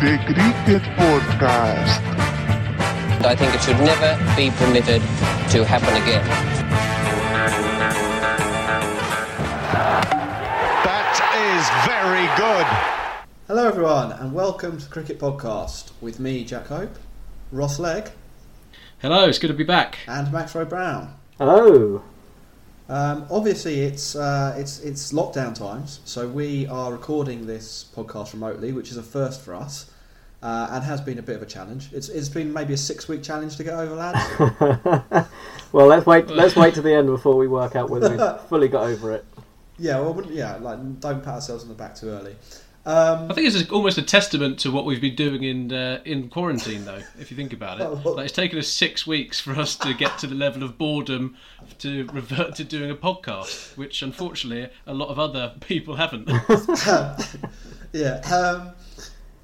The Cricket Podcast. I think it should never be permitted to happen again. That is very good. Hello, everyone, and welcome to Cricket Podcast with me, Jack Hope, Ross Legg, Hello, it's good to be back. and Max Roy Brown. Hello. Um, obviously, it's uh, it's it's lockdown times, so we are recording this podcast remotely, which is a first for us, uh, and has been a bit of a challenge. It's it's been maybe a six week challenge to get over, lads. Well, let's wait. Let's wait to the end before we work out whether we've fully got over it. yeah, well, yeah, like don't pat ourselves on the back too early. Um, I think it's almost a testament to what we've been doing in uh, in quarantine, though. If you think about it, like it's taken us six weeks for us to get to the level of boredom to revert to doing a podcast, which unfortunately a lot of other people haven't. yeah, um,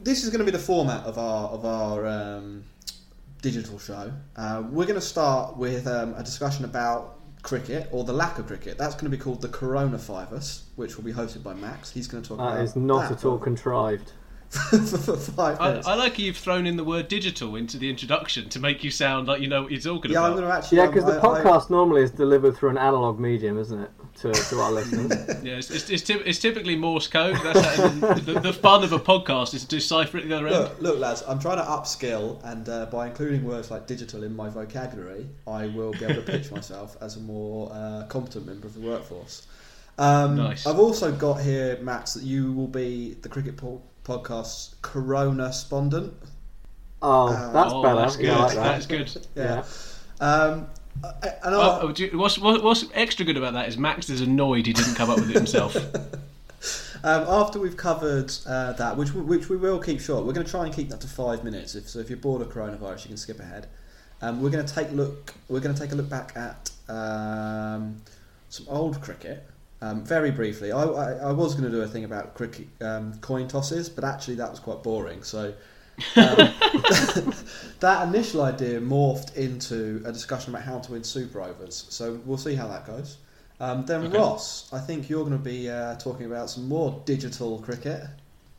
this is going to be the format of our of our um, digital show. Uh, we're going to start with um, a discussion about cricket or the lack of cricket. That's going to be called the Coronavirus, which will be hosted by Max. He's going to talk That about is not that at all contrived. for, for five I, minutes. I like you've thrown in the word digital into the introduction to make you sound like you know what you're talking yeah, I'm going to actually. Yeah, um, because the I- I- podcast normally is delivered through an analog medium, isn't it, to, to our listeners? Yeah, it's, it's, it's, typ- it's typically Morse code. That's how, the, the fun of a podcast is to decipher it at the other end. Look, look, lads. I'm trying to upskill, and uh, by including words like digital in my vocabulary, I will be able to pitch myself as a more uh, competent member of the workforce. Um, Nice. I've also got here, Max, that you will be the Cricket po- Podcast's Corona spondent. Oh, Uh, that's oh, better. that's good. Yeah, like that. That's good. Yeah. Um, uh, and I- Oh, oh, you- what's, what's extra good about that is Max is annoyed he didn't come up with it himself. Um, after we've covered uh, that, which we, which we will keep short, we're going to try and keep that to five minutes. If, so, if you're bored of coronavirus, you can skip ahead. Um, we're going to take look. We're going to take a look back at um, some old cricket. Um, very briefly, I, I, I was going to do a thing about cricket um, coin tosses, but actually that was quite boring. So um, that initial idea morphed into a discussion about how to win super overs. So we'll see how that goes. Um, then Okay. Ross, I think you're going to be uh, talking about some more digital cricket.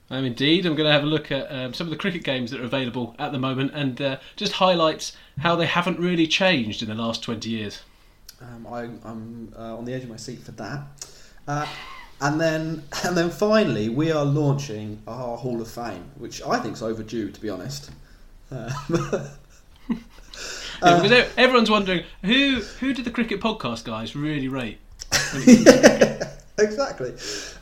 I'm indeed. I'm going to have a look at um, some of the cricket games that are available at the moment and uh, just highlight how they haven't really changed in the last 20 years. Um, I, I'm uh, on the edge of my seat for that. Uh, and then, and then finally, we are launching our Hall of Fame, which I think is overdue, to be honest. Uh, Yeah, because e- everyone's wondering who who did the cricket podcast guys really rate? exactly.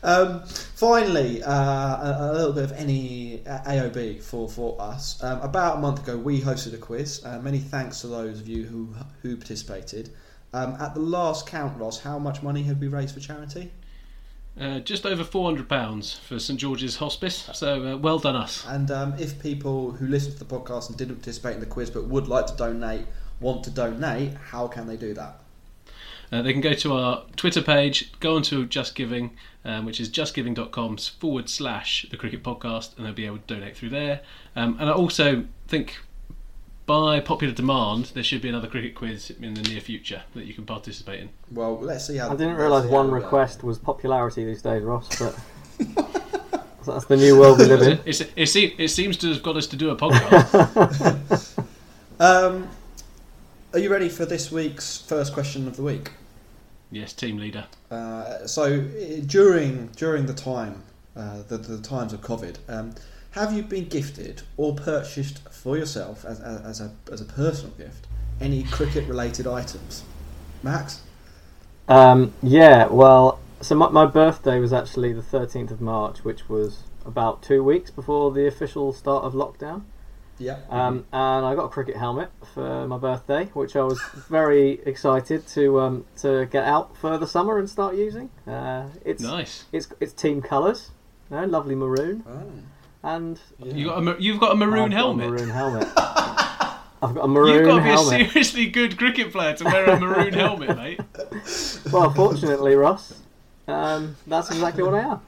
Um, finally, uh, a, a little bit of any AOB for, for us. Um, about a month ago, we hosted a quiz. Uh, many thanks to those of you who who participated. Um, at the last count, Ross, how much money had we raised for charity? Uh, just over 400 pounds for St George's Hospice. So uh, well done us. And um, if people who listen to the podcast and didn't participate in the quiz but would like to donate want to donate, how can they do that? Uh, they can go to our Twitter page, go onto Just Giving, um, which is justgiving.com forward slash the cricket podcast, and they'll be able to donate through there. Um, and I also think by popular demand, there should be another cricket quiz in the near future that you can participate in. Well, let's see how. I didn't realise one how we go. request was popularity these days, Ross, but that's the new world we live in. It's, it, se- it seems to have got us to do a podcast. Um, are you ready for this week's first question of the week? yes, team leader. Uh, so during during the time uh, the, the times of COVID, um, have you been gifted or purchased for yourself as, as, as a as a personal gift any cricket related items? Max, Um, yeah, well, so my, my birthday was actually the 13th of March, which was about two weeks before the official start of lockdown. yeah, Um, and I got a cricket helmet for my birthday, which I was very excited to um, to get out for the summer and start using. Uh, it's Nice. it's it's team colours, you know, lovely maroon, Oh, and yeah. You got a, ma- you've got a maroon I've got a helmet. maroon helmet. I've got a maroon You've got to be helmet. a seriously good cricket player to wear a maroon helmet, mate. Well, fortunately, Ross, um, that's exactly what I am.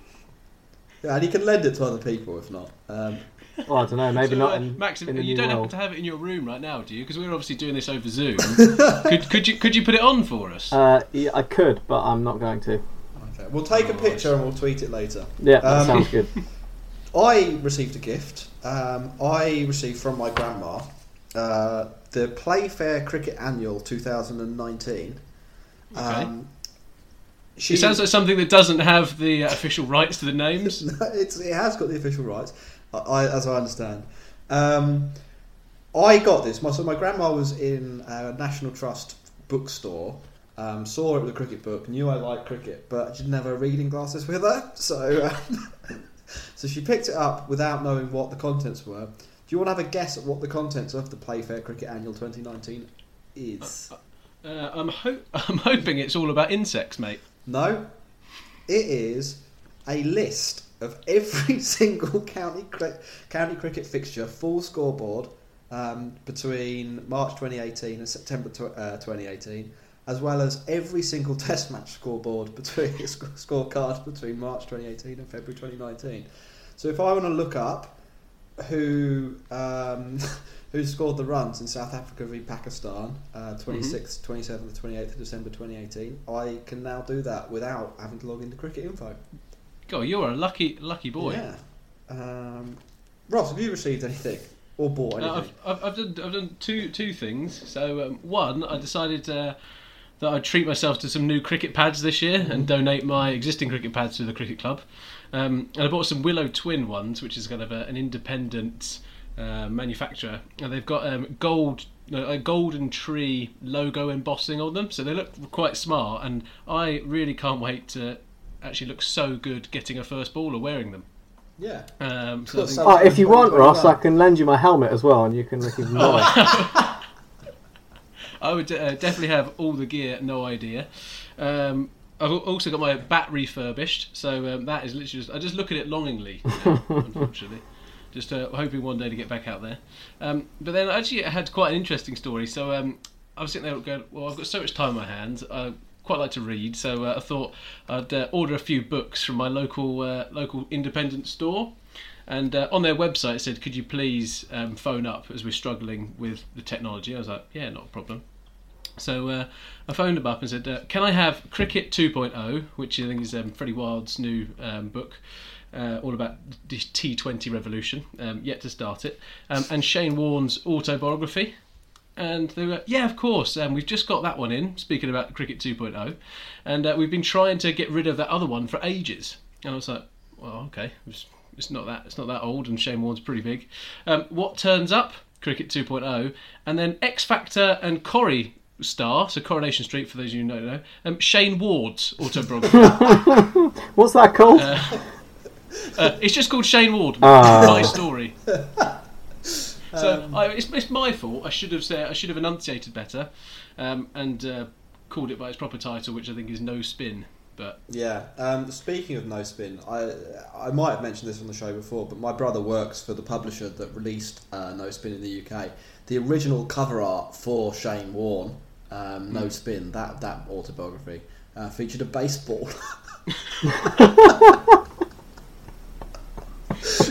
Yeah, and you can lend it to other people if not. Um, Well, I don't know, maybe So, not uh, Max, in you don't happen to have it in your room right now, do you? Because we're obviously doing this over Zoom. could, could you could you put it on for us? Uh, yeah, I could, but I'm not going to. okay, we'll take a picture and we'll tweet it later. Yeah, that Um, sounds good. I received a gift. Um, I received from my grandma uh, the Playfair Cricket Annual 2019. Um, she It sounds like something that doesn't have the uh, official rights to the names. it's, it has got the official rights, I, I, as I understand. Um, I got this. My, so my grandma was in a National Trust bookstore, um, saw it with a cricket book, knew I liked cricket, but she didn't have her reading glasses with her, so um, so she picked it up without knowing what the contents were. Do you want to have a guess at what the contents of the Playfair Cricket Annual 2019 is? Uh, I'm, ho- I'm hoping it's all about insects, mate. No, it is a list of every single county cri- county cricket fixture, full scoreboard um, between March 2018 and September tw- uh, 2018, as well as every single Test match scoreboard between sc- scorecard between March 2018 and February 2019. So if I want to look up who um, who scored the runs in South Africa v Pakistan, uh, 26th, 27th, 28th of December 2018. I can now do that without having to log into Cricinfo. God, you're a lucky, lucky boy. Yeah. Um, Ross, have you received anything or bought anything? Uh, I've, I've, I've done I've done two two things. So um, one, I decided uh, that I'd treat myself to some new cricket pads this year Mm-hmm. and donate my existing cricket pads to the cricket club. Um, and I bought some Willow Twin ones, which is kind of a, an independent uh, manufacturer, and they've got um, gold. A golden tree logo embossing on them, so they look quite smart, and I really can't wait to actually look so good getting a first ball or wearing them. yeah. Um, so I think- Oh, if you want, Ross, I can lend you my helmet as well, and you can look even more. I would uh, definitely have all the gear, no idea. Um, I've also got my bat refurbished, so um, that is literally just, I just look at it longingly, unfortunately. Just uh, hoping one day to get back out there. Um, but then actually, I had quite an interesting story. So um, I was sitting there going, well, I've got so much time on my hands. I quite like to read, so uh, I thought I'd uh, order a few books from my local uh, local independent store. And uh, on their website it said, "Could you please um, phone up as we're struggling with the technology?" I was like, "Yeah, not a problem." So uh, I phoned them up and said, uh, "Can I have Cricket 2.0, which I think is um, Freddie Wilde's new um, book, uh, all about the T20 revolution, um, yet to start it, um, and Shane Warne's autobiography." And they were, yeah, of course. Um, we've just got that one in. Speaking about Cricket 2.0, and uh, we've been trying to get rid of that other one for ages. And I was like, well, okay, it's, not that it's not that old, and Shane Warne's pretty big. Um, what turns up? Cricket 2.0, and then X Factor and Corrie star, so Coronation Street for those of you who don't know. Um, Shane Ward's autobiography. What's that called? Uh, it's just called Shane Ward. Ah. My story. so I, it's, it's my fault. I should have said I should have enunciated better, um, and uh, called it by its proper title, which I think is No Spin. But Yeah. Um, speaking of no spin, I I might have mentioned this on the show before, but my brother works for the publisher that released uh, No Spin in the UK. The original cover art for Shane Warne, um, No Spin, that that autobiography uh, featured a baseball.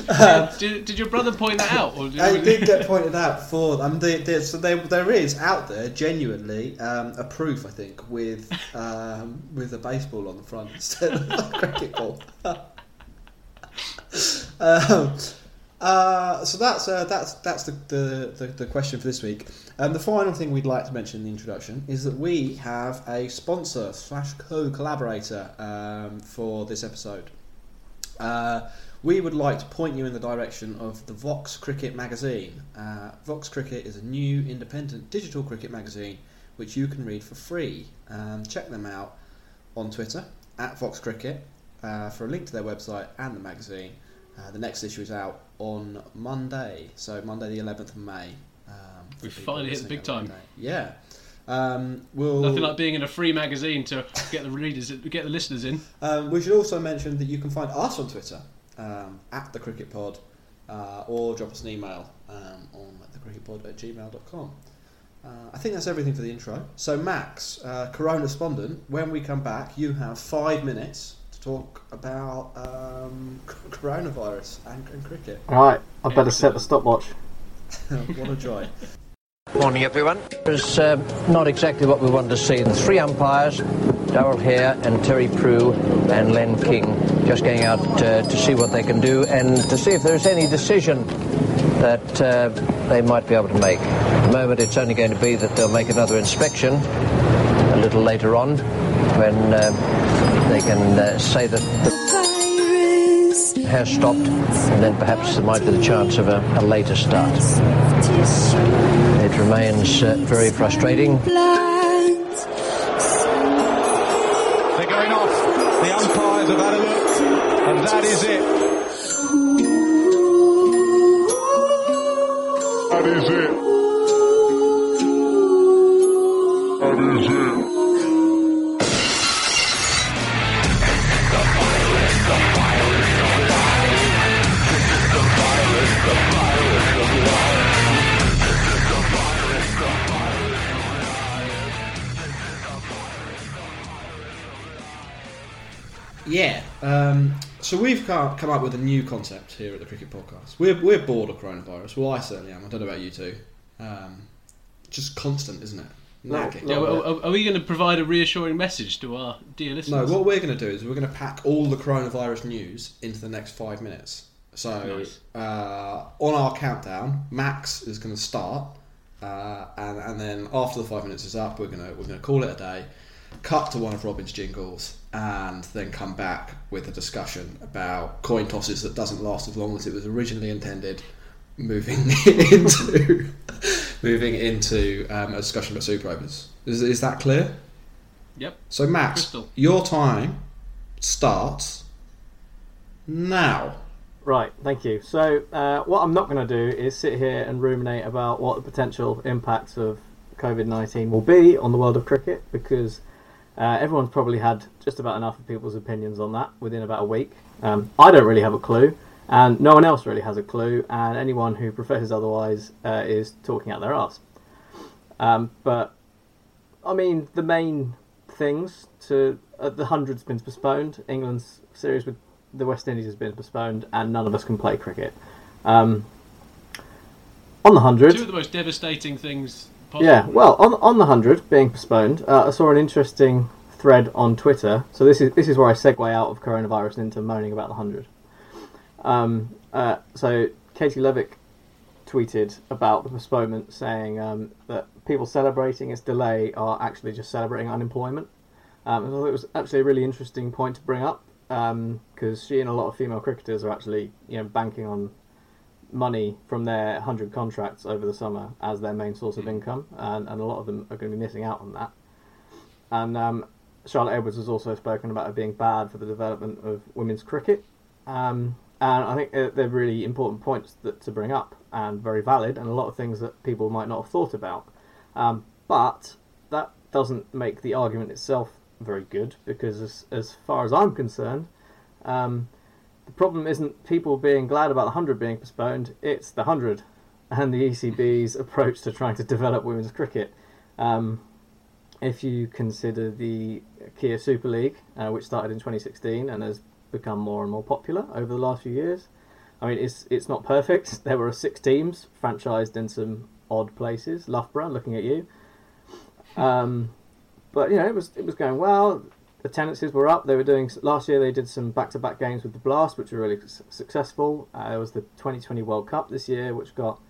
did, did your brother point that out? Or did it did get pointed out for. I mean, they, they, so they, there is out there genuinely um, a proof, I think, with um, with a baseball on the front instead of a cricket ball. um, uh, so that's uh, that's that's the, the, the, the question for this week. Um, the final thing we'd like to mention in the introduction is that we have a sponsor slash co-collaborator um, for this episode. Uh, we would like to point you in the direction of the Vox Cricket magazine. Uh, Vox Cricket is a new independent digital cricket magazine which you can read for free. Um, check them out on Twitter at Vox Cricket uh, for a link to their website and the magazine. Uh, the next issue is out on Monday, so Monday the 11th of May. Um, We've finally hit the big time. Monday. Yeah. Um, we'll, Nothing like being in a free magazine to get the readers, get the listeners in. Um, we should also mention that you can find us on Twitter um, at the Cricket Pod uh, or drop us an email um, on thecricketpod at gmail.com. Uh, I think that's everything for the intro. So, Max, uh, correspondent, when we come back, you have five minutes to talk about um, coronavirus and, and cricket. Right, I better set the stopwatch. what a joy. Morning, everyone. It was um, not exactly what we wanted to see. The three umpires Darrell Hair and Terry Prue and Len King just going out uh, to see what they can do and to see if there's any decision that uh, they might be able to make. At the moment, it's only going to be that they'll make another inspection a little later on when uh, they can uh, say that the has stopped and then perhaps there might be the chance of a, a later start. It remains uh, very frustrating. They're going off. The umpires have had a look, and that is it. That is it. So we've come come up with a new concept here at the Cricket Podcast. We're, we're bored of coronavirus. Well, I certainly am. I don't know about you two. Um, just constant, isn't it? Nagging. Yeah, well, are, are we going to provide a reassuring message to our dear listeners? No, what we're going to do is we're going to pack all the coronavirus news into the next five minutes. So Nice. uh, on our countdown, Max is going to start, uh, and and then after the five minutes is up, we're gonna we're gonna call it a day. Cut to one of Robin's jingles, and then come back with a discussion about coin tosses that doesn't last as long as it was originally intended. Moving into moving into um, a discussion about super overs. Is, is that clear? Yep. So Max, Crystal. your time starts now. Right, thank you. So, uh, what I'm not going to do is sit here and ruminate about what the potential impacts of COVID 19 will be on the world of cricket because uh, everyone's probably had just about enough of people's opinions on that within about a week. Um, I don't really have a clue, and no one else really has a clue, and anyone who professes otherwise uh, is talking out their arse. Um, but, I mean, the main things to uh, the hundred's been postponed. England's series with the West Indies has been postponed, and none of us can play cricket. Um, on the hundred, Two of the most devastating things possible. yeah. Well, on on the hundred being postponed, uh, I saw an interesting thread on Twitter. So this is this is where I segue out of coronavirus and into moaning about the hundred. Um, uh, so Katie Levick tweeted about the postponement, saying um, that people celebrating its delay are actually just celebrating unemployment. Um, and I thought it was actually a really interesting point to bring up because she and a lot of female cricketers are actually you know banking on money from their 100 contracts over the summer as their main source of income, and, and a lot of them are going to be missing out on that. And um, Charlotte Edwards has also spoken about it being bad for the development of women's cricket. Um, and I think they're really important points that, to bring up and very valid, and a lot of things that people might not have thought about. Um, but that doesn't make the argument itself very good because, as, as far as I'm concerned, um, the problem isn't people being glad about the 100 being postponed, it's the 100 and the ECB's approach to trying to develop women's cricket. Um, if you consider the Kia Super League, uh, which started in 2016 and has become more and more popular over the last few years, I mean, it's it's not perfect. There were six teams franchised in some odd places. Loughborough, looking at you. Um, but you know, it was it was going well. Attendances were up. They were doing last year. They did some back-to-back games with the Blast, which were really su- successful. Uh, there was the 2020 World Cup this year, which got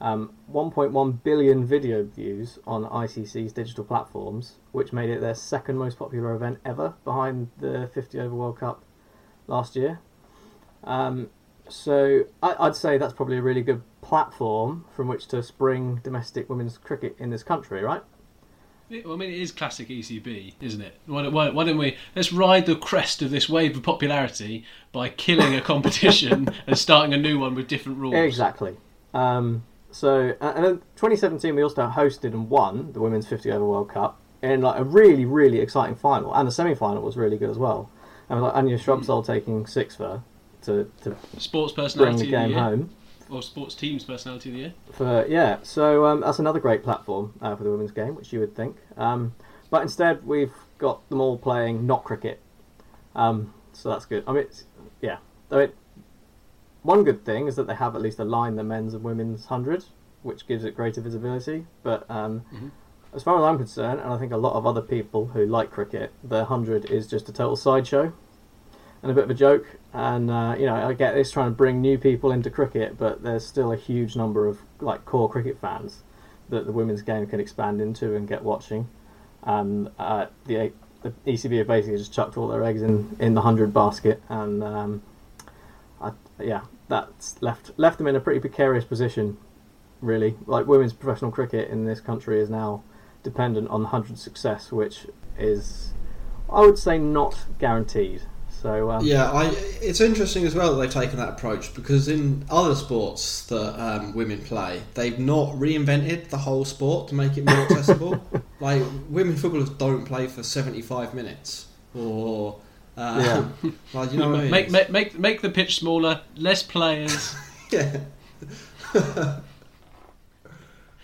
um, 1.1 billion video views on ICC's digital platforms, which made it their second most popular event ever, behind the 50 over World Cup last year. Um, so I, I'd say that's probably a really good platform from which to spring domestic women's cricket in this country, right? Yeah, well, I mean, it is classic ECB, isn't it? Why don't, why, why don't we let's ride the crest of this wave of popularity by killing a competition and starting a new one with different rules? Exactly. Um, so, uh, and in 2017, we also hosted and won the Women's 50 Over World Cup in like a really, really exciting final, and the semi-final was really good as well. And like Anya Shrubsole taking six for to, to Sports bring personality the game the year, home. Or sports teams personality of the year. For yeah, so um, that's another great platform uh, for the women's game, which you would think. Um, but instead, we've got them all playing not cricket. Um, so that's good. I mean, it's, yeah. I mean, one good thing is that they have at least aligned the men's and women's hundred, which gives it greater visibility. But um, as far as I'm concerned, and I think a lot of other people who like cricket, the hundred is just a total sideshow and a bit of a joke. And uh, you know, I get this trying to bring new people into cricket, but there's still a huge number of like core cricket fans that the women's game can expand into and get watching. And uh, the the ECB have basically just chucked all their eggs in, in the hundred basket, and um, I, yeah, that's left left them in a pretty precarious position. Really, like women's professional cricket in this country is now dependent on the hundred success, which is, I would say, not guaranteed. So um, Yeah, I, it's interesting as well that they've taken that approach because in other sports that um, women play, they've not reinvented the whole sport to make it more accessible. like women footballers don't play for seventy-five minutes, or uh, like you know what I mean? Make, make make make the pitch smaller, less players, yeah.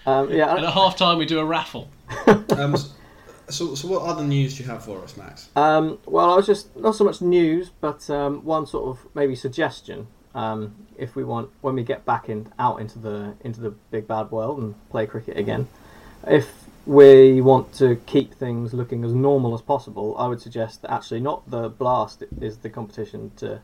um, yeah, and at half time we do a raffle. Um, so, so what other news do you have for us, Max? Um, well, I was just not so much news, but um, one sort of maybe suggestion. Um, if we want, when we get back in out into the into the big bad world and play cricket again, if we want to keep things looking as normal as possible, I would suggest that actually not the blast is the competition to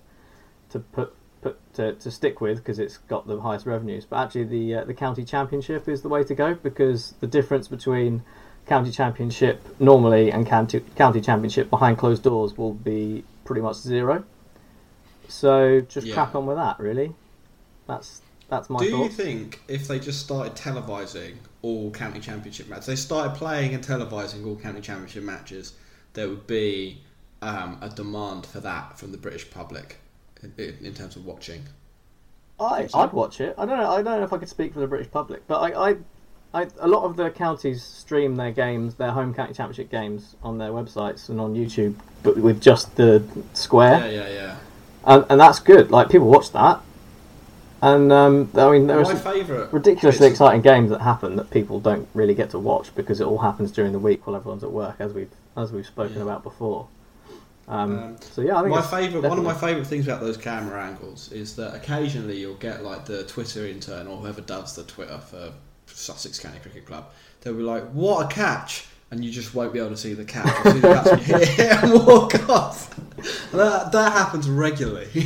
to put put to, to stick with because it's got the highest revenues, but actually the uh, the county championship is the way to go because the difference between county championship normally and county county championship behind closed doors will be pretty much zero. So just Yeah. crack on with that. Really, that's that's my Do you think if they just started televising all county championship matches, they started playing and televising all county championship matches, there would be um, a demand for that from the British public in, in, in terms of watching? I I'd watch it. I don't know. I don't know if I could speak for the British public, but I. I I, a lot of the counties stream their games, their home county championship games, on their websites and on YouTube, but with just the square. Yeah, yeah, yeah. and, and that's good. Like people watch that, and um, I mean there are My favourite ridiculously exciting games that happen that people don't really get to watch because it all happens during the week while everyone's at work, as we've as we've spoken Yeah. about before. Um, Um, so yeah, I think my favorite one of my favorite things about those camera angles is that occasionally you'll get like the Twitter intern or whoever does the Twitter for Sussex County Cricket Club. They'll be like, "What a catch!" and you just won't be able to see the catch. You'll see the batsman hit it and walk off. And that that happens regularly.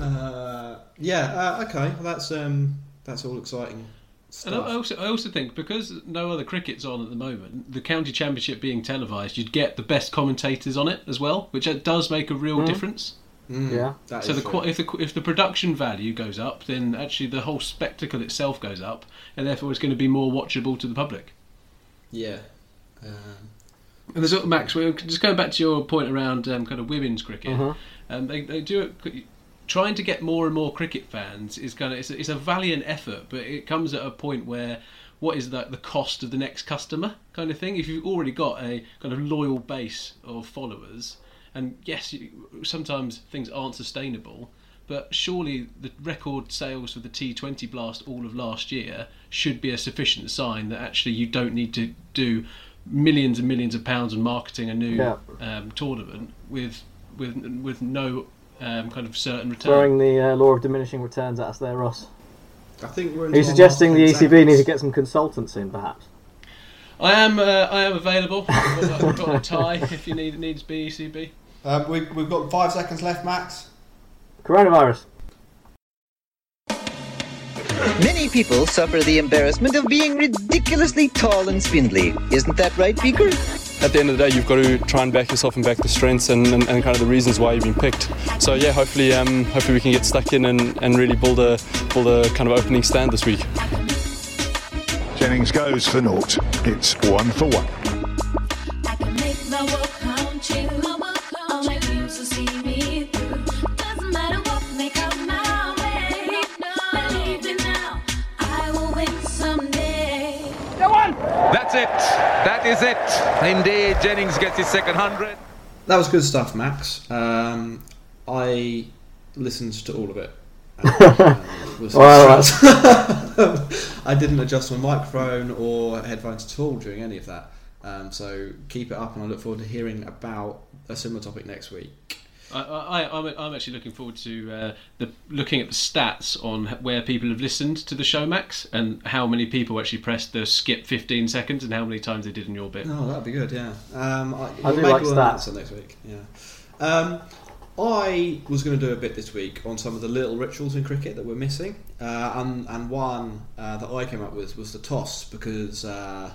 Uh, yeah. Uh, okay. Well, that's um, that's all exciting. And I also, I also think because no other cricket's on at the moment, the county championship being televised, you'd get the best commentators on it as well, which uh, does make a real difference. Mm, Yeah. that So is the true. if the if the production value goes up, then actually the whole spectacle itself goes up, and therefore it's going to be more watchable to the public. yeah. Um, And there's Max. We're just going back to your point around um, kind of women's cricket. Mhm. Um, they they do it. Trying to get more and more cricket fans is kind of it's a, it's a valiant effort, but it comes at a point where what is that the cost of the next customer kind of thing. If you've already got a kind of loyal base of followers, and yes, you, sometimes things aren't sustainable, but surely the record sales for the T20 Blast all of last year should be a sufficient sign that actually you don't need to do millions and millions of pounds in marketing a new Yeah. um, tournament with with with no um, kind of certain return. throwing the uh, law of diminishing returns at us there, Ross. I think we're. Are you suggesting the ECB ten need to get some consultants in, perhaps? I am uh, I am available. I've got, I've got a tie if you need needs be ECB. Um, we, we've got five seconds left, Max. Coronavirus. Many people suffer the embarrassment of being ridiculously tall and spindly. Isn't that right, Beaker? at the end of the day, you've got to try and back yourself and back the strengths and, and, and kind of the reasons why you've been picked. So yeah, hopefully, um, hopefully we can get stuck in and, and really build a build a kind of opening stand this week. Jennings goes for naught. It's one for one. That's it. That is it. Indeed, Jennings gets his second hundred. That was good stuff, Max. Um, I listened to all of it. and, um, was Well, I didn't adjust my microphone or headphones at all during any of that. Um, so keep it up, and I look forward to hearing about a similar topic next week. I, I, I'm, I'm actually looking forward to uh, the looking at the stats on where people have listened to the show, Max, and how many people actually pressed the skip 15 seconds and how many times they did in your bit. Oh, that'd be good. Yeah. Um, I, I we'll do make like stats. next week. Yeah. Um, I was going to do a bit this week on some of the little rituals in cricket that we're missing, uh, and and one uh, that I came up with was the toss because. Uh,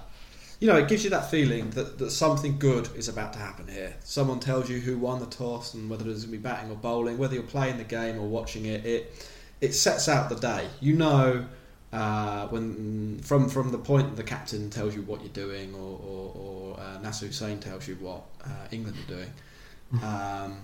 you know, it gives you that feeling that, that something good is about to happen here. Someone tells you who won the toss and whether it's going to be batting or bowling, whether you're playing the game or watching it. It it sets out the day. You know, uh, when from from the point the captain tells you what you're doing, or or, or uh, Nasser Hussain tells you what uh, England are doing, um,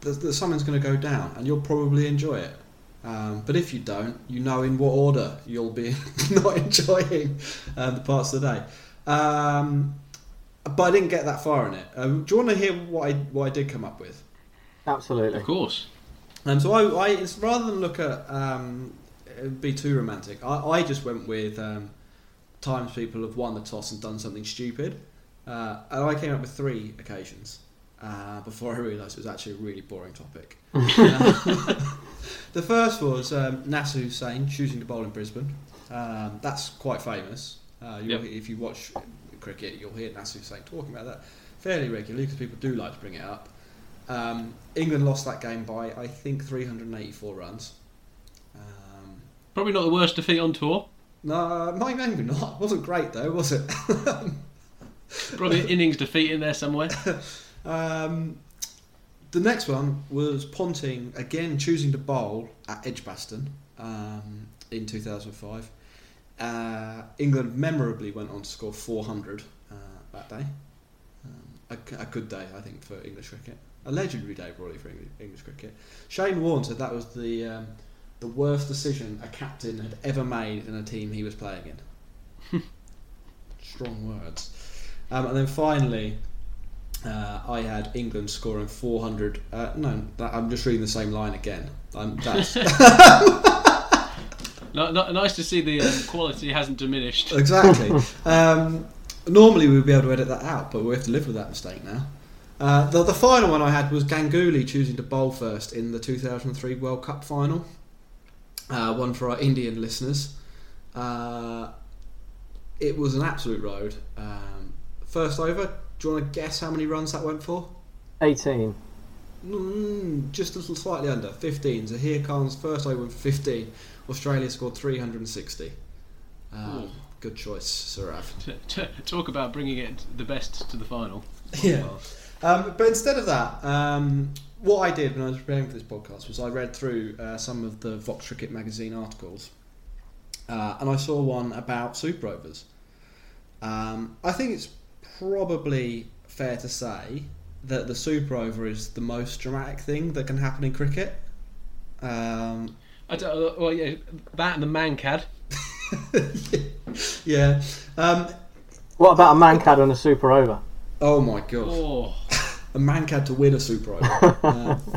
that, that something's going to go down, and you'll probably enjoy it. Um, but if you don't, you know in what order you'll be not enjoying um, the parts of the day. Um, but I didn't get that far in it. Um, do you want to hear what I what I did come up with? Absolutely. Of course. Um, so I, I it's rather than look at um, be too romantic. I, I just went with um, times people have won the toss and done something stupid, uh, and I came up with three occasions uh, before I realised it was actually a really boring topic. Uh, the first was um, Nasser Hussain choosing to bowl in Brisbane. Um, that's quite famous. Uh, you'll, If you watch cricket, you'll hear Nasser Hussain talking about that fairly regularly because people do like to bring it up. Um, England lost that game by I think 384 runs. Um, Probably not the worst defeat on tour. no, maybe maybe not. It wasn't great though, was it? Probably an innings defeat in there somewhere. um, the next one was Ponting again choosing to bowl at Edgbaston um, in 2005. Uh, England memorably went on to score 400 uh, that day. Um, a, a good day, I think, for English cricket. A legendary day, probably, for English, English cricket. Shane Warne said that was the um, the worst decision a captain had ever made in a team he was playing in. Strong words. Um, and then finally, uh, I had England scoring 400. Uh, no, that, I'm just reading the same line again. Um, that's No, no, nice to see the uh, quality hasn't diminished. exactly. Um, normally we'd be able to edit that out, but we have to live with that mistake now. Uh, the, the final one I had was Ganguly choosing to bowl first in the 2003 World Cup final. Uh, one for our Indian listeners. Uh, it was an absolute road. Um, first over, do you want to guess how many runs that went for? 18. Mm, just a little slightly under 15. So here comes first over with 15. Australia scored 360. Um, good choice, Sourav. T- t- talk about bringing it the best to the final. Yeah. Um, but instead of that, um, what I did when I was preparing for this podcast was I read through uh, some of the Vox Cricket magazine articles, uh, and I saw one about Super Overs. Um, I think it's probably fair to say that the Super Over is the most dramatic thing that can happen in cricket. Um, I don't, well, yeah, that and the Mankad. yeah. Um, What about a Mankad on a super over? oh my god. Oh, a man had to win a Super Over.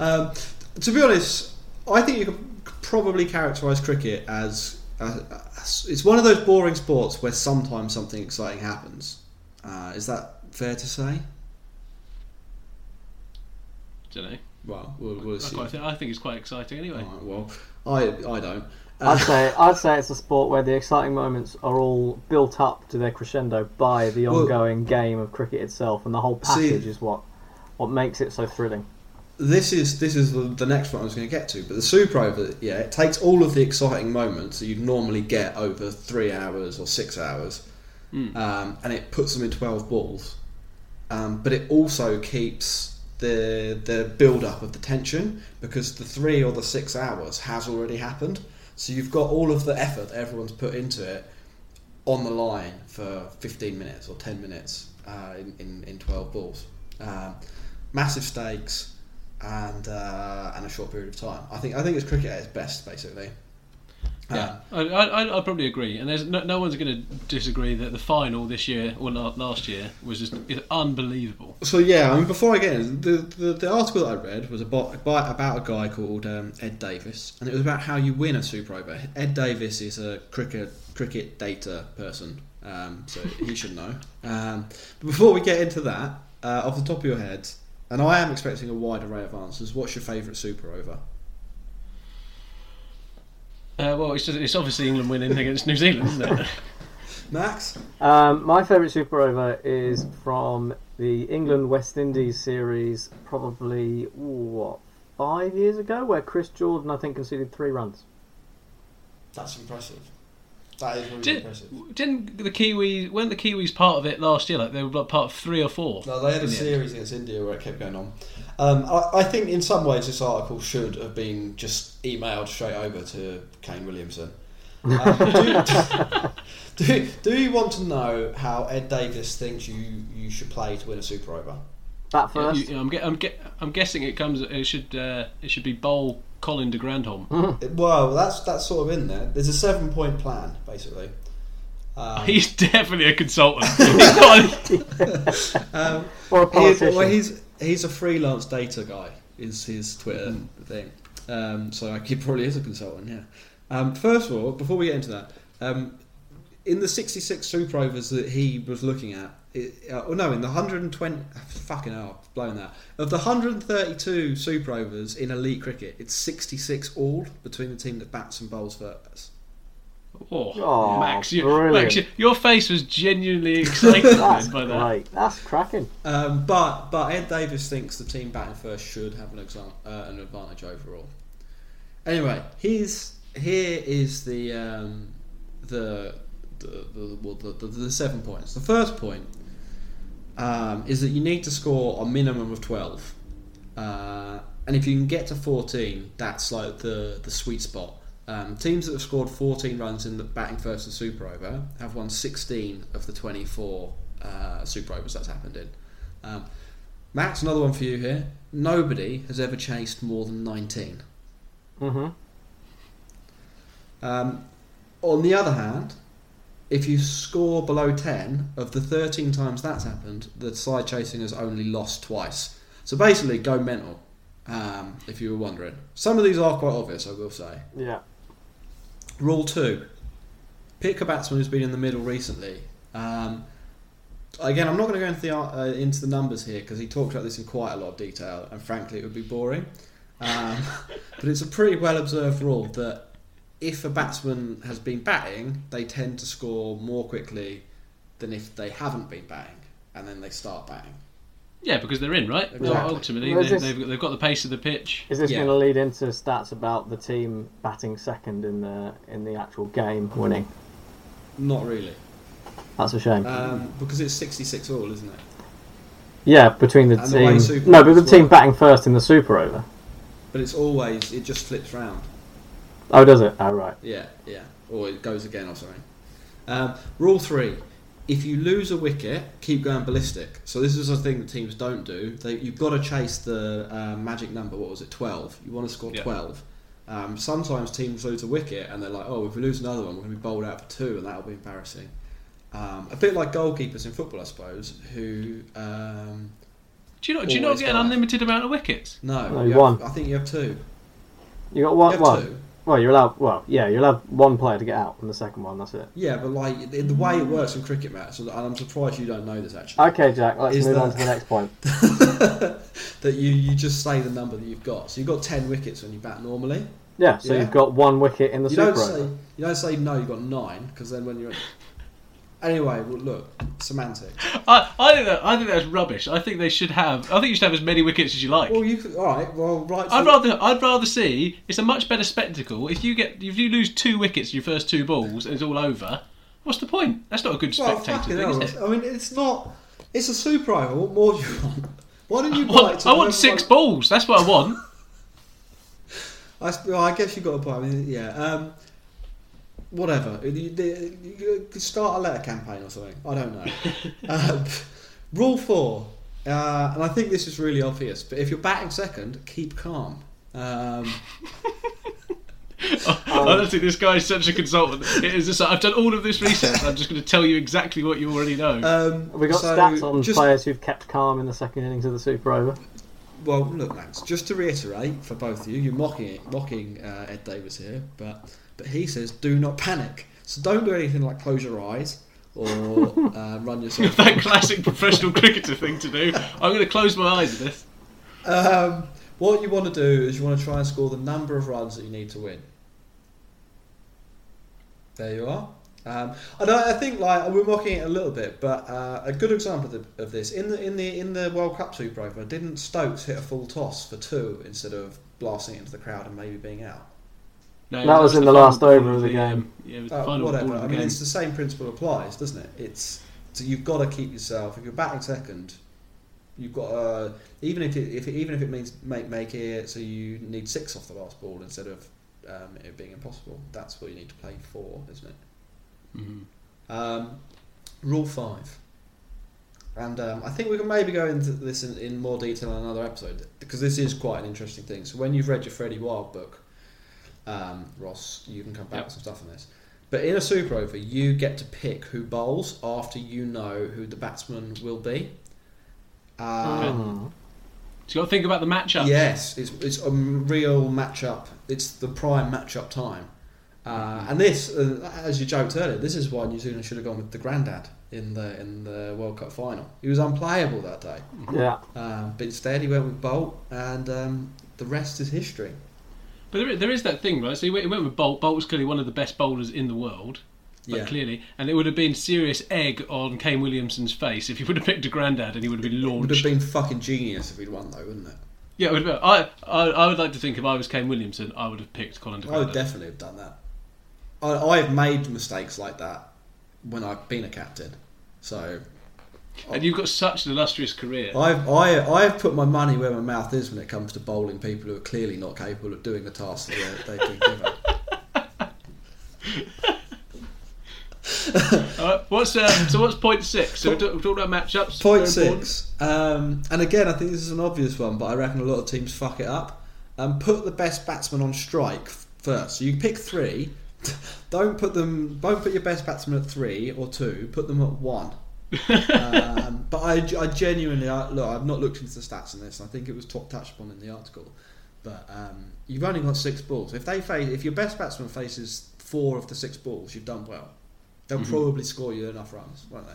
Uh, um, to be honest, I think you could probably characterise cricket as, as, as it's one of those boring sports where sometimes something exciting happens. Uh, is that fair to say? don't know. Well, we'll, we'll I, see. quite think, I think it's quite exciting anyway. Alright, well, I I don't. I'd say I'd say it's a sport where the exciting moments are all built up to their crescendo by the Well- ongoing game of cricket itself, and the whole See- package is what what makes it so thrilling. this is this is the, the next one I was going to get to. But the Super Over, yeah, it takes all of the exciting moments that you'd normally get over three hours or six hours, um, and it puts them in twelve balls. Um, but it also keeps the the build up of the tension because the three or the six hours has already happened. So you've got all of the effort everyone's put into it on the line for 15 minutes or 10 minutes uh, in, in, in 12 balls. Um, massive stakes and uh, and a short period of time. I think I think it's cricket at its best, basically. Yeah, I, I, I probably agree, and there's no, no one's going to disagree that the final this year or la- last year was just unbelievable. So yeah, I mean, before I get in, the, the the article that I read was about about, about a guy called um, Ed Davis, and it was about how you win a Super Over. Ed Davis is a cricket cricket data person, um, so he should know. Um, but before we get into that, uh, off the top of your head, and I am expecting a wide array of answers. What's your favourite Super over? Uh, well, it's, just, it's obviously England winning against New Zealand, isn't it? Max? Um, my favourite Super Over is from the England West Indies series, probably what five years ago, where Chris Jordan I think conceded three runs. That's impressive. That is really Did, impressive. didn't the Kiwis weren't the Kiwis part of it last year? Like they were like part of three or four. No, they had a in the series against India where it kept going on. Um, I, I think in some ways this article should have been just emailed straight over to Kane Williamson. Um, do, do, do you want to know how Ed Davis thinks you, you should play to win a Super Over? That Yeah, first. you- I'm, ge- I'm, ge- I'm guessing it comes. It should. Uh, it should be bowl Colin de Grandhomme. It- well, that's that's sort of in there. There's a seven point plan basically. Um, He's definitely a consultant. um, Or a he- politician. well, he's he's a freelance data guy. Is his Twitter thing. Um, so he probably is a consultant. Yeah. Um, first of all, before we get into that, um, in the 66 Super Overs that he was looking at, it, uh, oh no, in the 120, fucking hell, I've blown that. Of the 132 Super Overs in elite cricket, it's 66 all between the team that bats and bowls first. Oh, Aw, Max, you. Max, you, your face was genuinely excited That's by that. great. That's cracking. Um, but but Ed Davis thinks the team batting first should have an, exa- uh, an advantage overall. Anyway, he's here is the um, the the the, well, the, the the seven points. The first point um, is that you need to score a minimum of twelve, uh, and if you can get to fourteen, that's like the the sweet spot. Um, teams that have scored 14 runs in the batting first and super over have won 16 of the 24 uh, super overs that's happened in. Um, Max, another one for you here. Nobody has ever chased more than 19. hmm Um, on the other hand, if you score below 10, of the 13 times that's happened, the side chasing has only lost twice. So basically, go mental, um, if you were wondering. Some of these are quite obvious, I will say. Yeah. Rule 2 pick a batsman who's been in the middle recently. Um, again, I'm not going to go into the, uh, into the numbers here because he talked about this in quite a lot of detail, and frankly, it would be boring. Um, but it's a pretty well observed rule that if a batsman has been batting, they tend to score more quickly than if they haven't been batting, and then they start batting. Yeah, because they're in, right? Exactly. Ultimately, Well, they, this- they've, they've got the pace of the pitch. Is this Yeah. going to lead into stats about the team batting second in the in the actual game winning? Not really, That's a shame. um, because it's 66 all, isn't it? yeah, between the and team. Super No, but the team work. batting first in the super over. But it's always it just flips round. Oh, does it? Oh, right. Yeah, yeah. Or it goes again or something. Um, rule three: if you lose a wicket, keep going ballistic. So this is a thing that teams don't do. They, you've got to chase the uh, magic number. What was it? Twelve. You want to score Yeah. twelve. Um, sometimes teams lose a wicket and they're like, "Oh, if we lose another one, we're going to be bowled out for two, and that'll be embarrassing." Um, a bit like goalkeepers in football, I suppose. Who um, Do you not? Do you not get an unlimited amount of wickets? no, No, you one. have, I think you have two. You got You one. have Well, two. Well, you're allowed. Well, yeah, you're allowed one player to get out, and the second one. That's it. Yeah, but like the the way it works in cricket match, and I'm surprised you don't know this actually. Okay, Jack. Let's move on that- to the next point. that you, you just say the number that you've got. So you've got ten wickets when you bat normally. Yeah. So Yeah. you've got one wicket in the You super don't say over. you don't say no. You've got nine because then when you're anyway, well, look, semantics. I, I think that I think that's rubbish. I think they should have. I think you should have as many wickets as you like. Well, you could, all right. Well, right. I'd so- rather I'd rather see it's a much better spectacle if you get if you lose two wickets in your first two balls and it's all over. What's the point? That's not a good Well, spectator thing, hell, is it? I mean, it's not. It's a super over. What more do you want? Why don't you I want, I want six balls. That's what I want. I, well, I guess you got a point. I mean, yeah. Um, whatever. You, you, you could start a letter campaign or something. I don't know. um, rule four, uh, and I think this is really obvious. But if you're batting second, keep calm. Um, Honestly, this guy is such a consultant. It is just, I've done all of this research. I'm just going to tell you exactly what you already know. um, We got so stats on just, players who've kept calm in the second innings of the super over. Well, look, Max. Just to reiterate for both of you, you're mocking it, mocking uh, Ed Davis here, but but he says do not panic. So don't do anything like close your eyes or uh, run yourself. that classic professional cricketer thing to do. I'm going to close my eyes at this. Um, what you want to do is you want to try and score the number of runs that you need to win. There you are. Um, and I, I think like we're mocking it a little bit, but uh, a good example of, the, of this in the in the in the World Cup Super Over, didn't Stokes hit a full toss for two instead of blasting it into the crowd and maybe being out? No, That was in the final last over of the game. yeah, it was the Uh, final whatever. ball of I the mean, game. it's the same principle applies, doesn't it? It's so you've got to keep yourself. If you're batting second, you've got to even if it, if it, even if it means make make it so you need six off the last ball instead of um, it being impossible. That's what you need to play for, isn't it? Mhm. Um, rule five. And um, I think we can maybe go into this in, in more detail in another episode because this is quite an interesting thing. So when you've read your Freddie Wilde book, um, Ross, you can come back Yep. with some stuff on this. But in a super over, you get to pick who bowls after you know who the batsman will be. Um, So you got to think about the matchup. Yes, it's, it's a real matchup. It's the prime matchup time. Uh, and this, uh, as you joked earlier, this is why New Zealand should have gone with the granddad in the in the World Cup final. He was unplayable that day. Yeah. Um, but instead, he went with Bolt, and um, the rest is history. But there, there is that thing, right? So he went, he went with Bolt. Bolt was clearly one of the best bowlers in the world. Like, Yeah. clearly. And it would have been serious egg on Kane Williamson's face if he would have picked a granddad and he would have been It would have been fucking genius if he'd won, though, wouldn't it? Yeah, it would have been. I, I, I would like to think if I was Kane Williamson, I would have picked Colin de I would definitely have done that. I, I've made mistakes like that when I've been a captain. So And you've got such an illustrious career. I've I, I've put my money where my mouth is when it comes to bowling people who are clearly not capable of doing the task that they can given. Alright, what's uh, so? What's point six? So we're talk- we're talking about matchups. Point six. Um, and again, I think this is an obvious one, but I reckon a lot of teams fuck it up. Um, put the best batsman on strike first. So you pick three. Don't put them. Don't put your best batsman at three or two. Put them at one. Um, but I, I genuinely I, look. I've not looked into the stats on this. I think it was top touched upon in the article. But um, you've only got six balls. If they face, if your best batsman faces four of the six balls, you've done well. They'll Mhm. probably score you enough runs, won't they?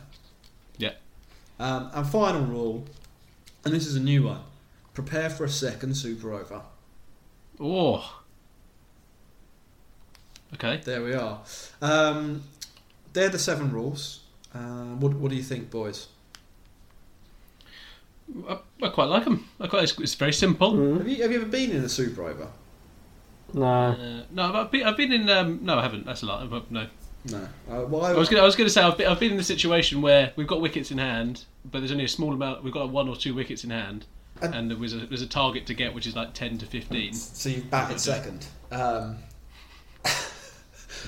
Yeah. Um, and final rule, and this is a new one: prepare for a second super over. Oh. Okay. There we are. Um, they're the seven rules. Um, what, what do you think, boys? I, I quite like them. I quite. It's, it's very simple. Have you have you ever been in a super over? No. Uh, no, I've been, I've been in. Um, no, I haven't. That's a lot. No. No. Uh, well, I, I was going. I was going to say I've been, I've been in the situation where we've got wickets in hand, but there's only a small amount. We've got one or two wickets in hand, And- and there was a there's a target to get, which is like ten to fifteen. So you've batted second. Um,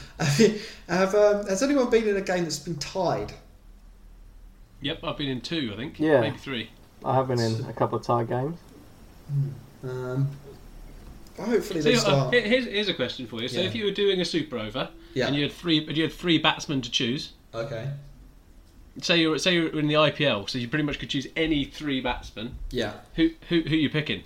have you, have, um, has anyone been in a game that's been tied? Yep, I've been in two. I think. Yeah. Maybe three. I have been in a couple of tie games. Um, hopefully So they uh, start. here- here's, here's a question for you. So Yeah. if you were doing a super over Yeah. and you had three, you had three batsmen to choose. Okay. Say you're say you're in the IPL, so you pretty much could choose any three batsmen. Yeah. Who who who are you picking?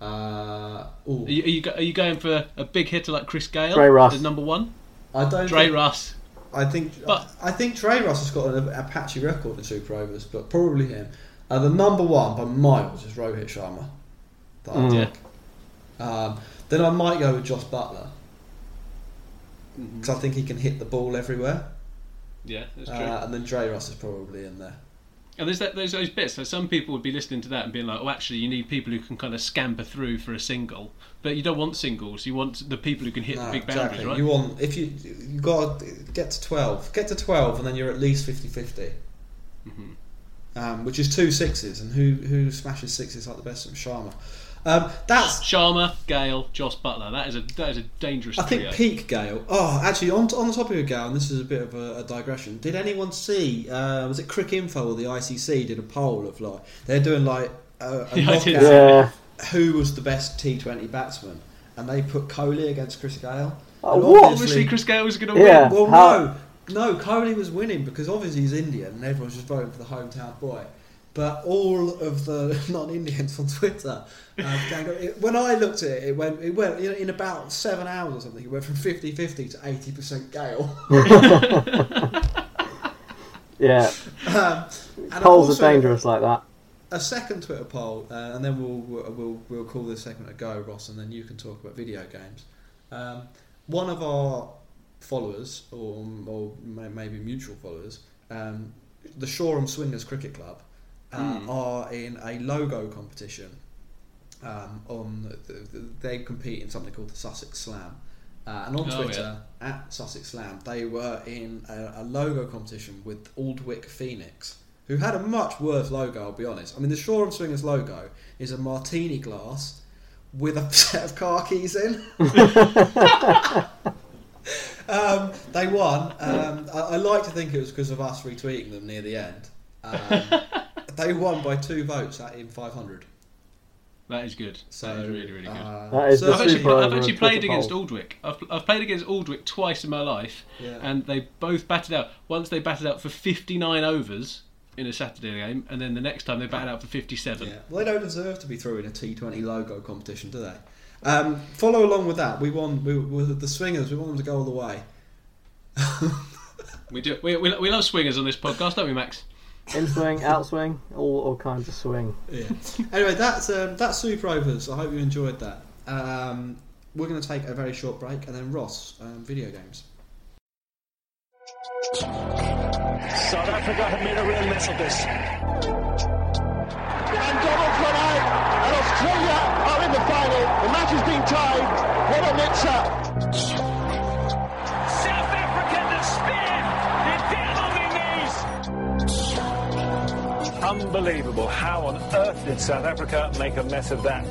Uh. Are you, are you are you going for a big hitter like Chris Gayle Dre Russ. as number one? I don't. Dre think, Russ. I think. But- I think Trey Ross has got an a patchy record in super overs, but probably him. Uh, the number one by miles is Rohit Sharma. That I Mm. Yeah. Um, then I might go with Jos Buttler Mm-hmm. because I think he can hit the ball everywhere. Yeah, that's true. Uh, and then Dre Ross is probably in there. And there's that, there's those bits. So some people would be listening to that and being like, "Oh, actually, you need people who can kind of scamper through for a single." But you don't want singles. You want the people who can hit No, the big boundaries, exactly. right? You want if you you got to get to twelve, get to twelve, and then you're at least 50-50. Mhm. Um, which is two sixes, and who who smashes sixes like the best of Sharma? Um, that's Sharma, Gayle, Jos Buttler. That is a that is a dangerous I think trio. peak Gayle. Oh, actually, on on the topic of Gayle, and this is a bit of a, a digression. Did anyone see? Uh, was it Cricinfo or the ICC did a poll of like they're doing like a, a Yeah, knockout, Yeah. who was the best T Twenty batsman, and they put Kohli against Chris Gayle. Oh, And what? Obviously, Chris Gayle was going to Yeah. win. Well, How- no, no, Kohli was winning because obviously he's Indian and everyone's just voting for the hometown boy. But all of the non-Indians on Twitter, um, gang- it, when I looked at it, it went, it went in, in about seven hours or something. It went from 50-50 to eighty percent Gayle. Yeah. um, and Polls also- are dangerous like that. a second Twitter poll, uh, and then we'll, we'll we'll we'll call this segment a go, Ross, and then you can talk about video games. Um, one of our followers, or, or maybe mutual followers, um, the Shoreham Swingers Cricket Club, uh, Hmm. are in a logo competition. Um, on the, the, they compete in something called the Sussex Slam, uh, and on Oh, Twitter at Sussex Slam, they were in a, a logo competition with Aldwick Phoenix, who had a much worse logo. I'll be honest. I mean, the Shoreham Swingers logo is a martini glass with a set of car keys in. um, they won. Um, I, I like to think it was because of us retweeting them near the end. They won by two votes at in 500. That is good. So, that is really, really good. uh, That is so I've actually, I've actually played against poll. Aldwick. I've, I've played against Aldwick twice in my life, Yeah. and they both batted out. Once they batted out for 59 overs in a Saturday game, and then the next time they batted out for 57. Yeah. Well, they don't deserve to be through in a T20 logo competition, do they? Um, follow along with that. We won. We, we, the Swingers. We want them to go all the way. We do. We, we, we love swingers on this podcast, don't we, Max? In swing, out swing, all, all kinds of swing. Yeah. anyway, that's um, that's Super Overs. I hope you enjoyed that. Um, we're going to take a very short break, and then Ross, um, video games. South Africa have made a real mess of this. And Donald's run out, and Australia are in the final. The match has been tied. What a mix-up. Unbelievable. How on earth did South Africa make a mess of that?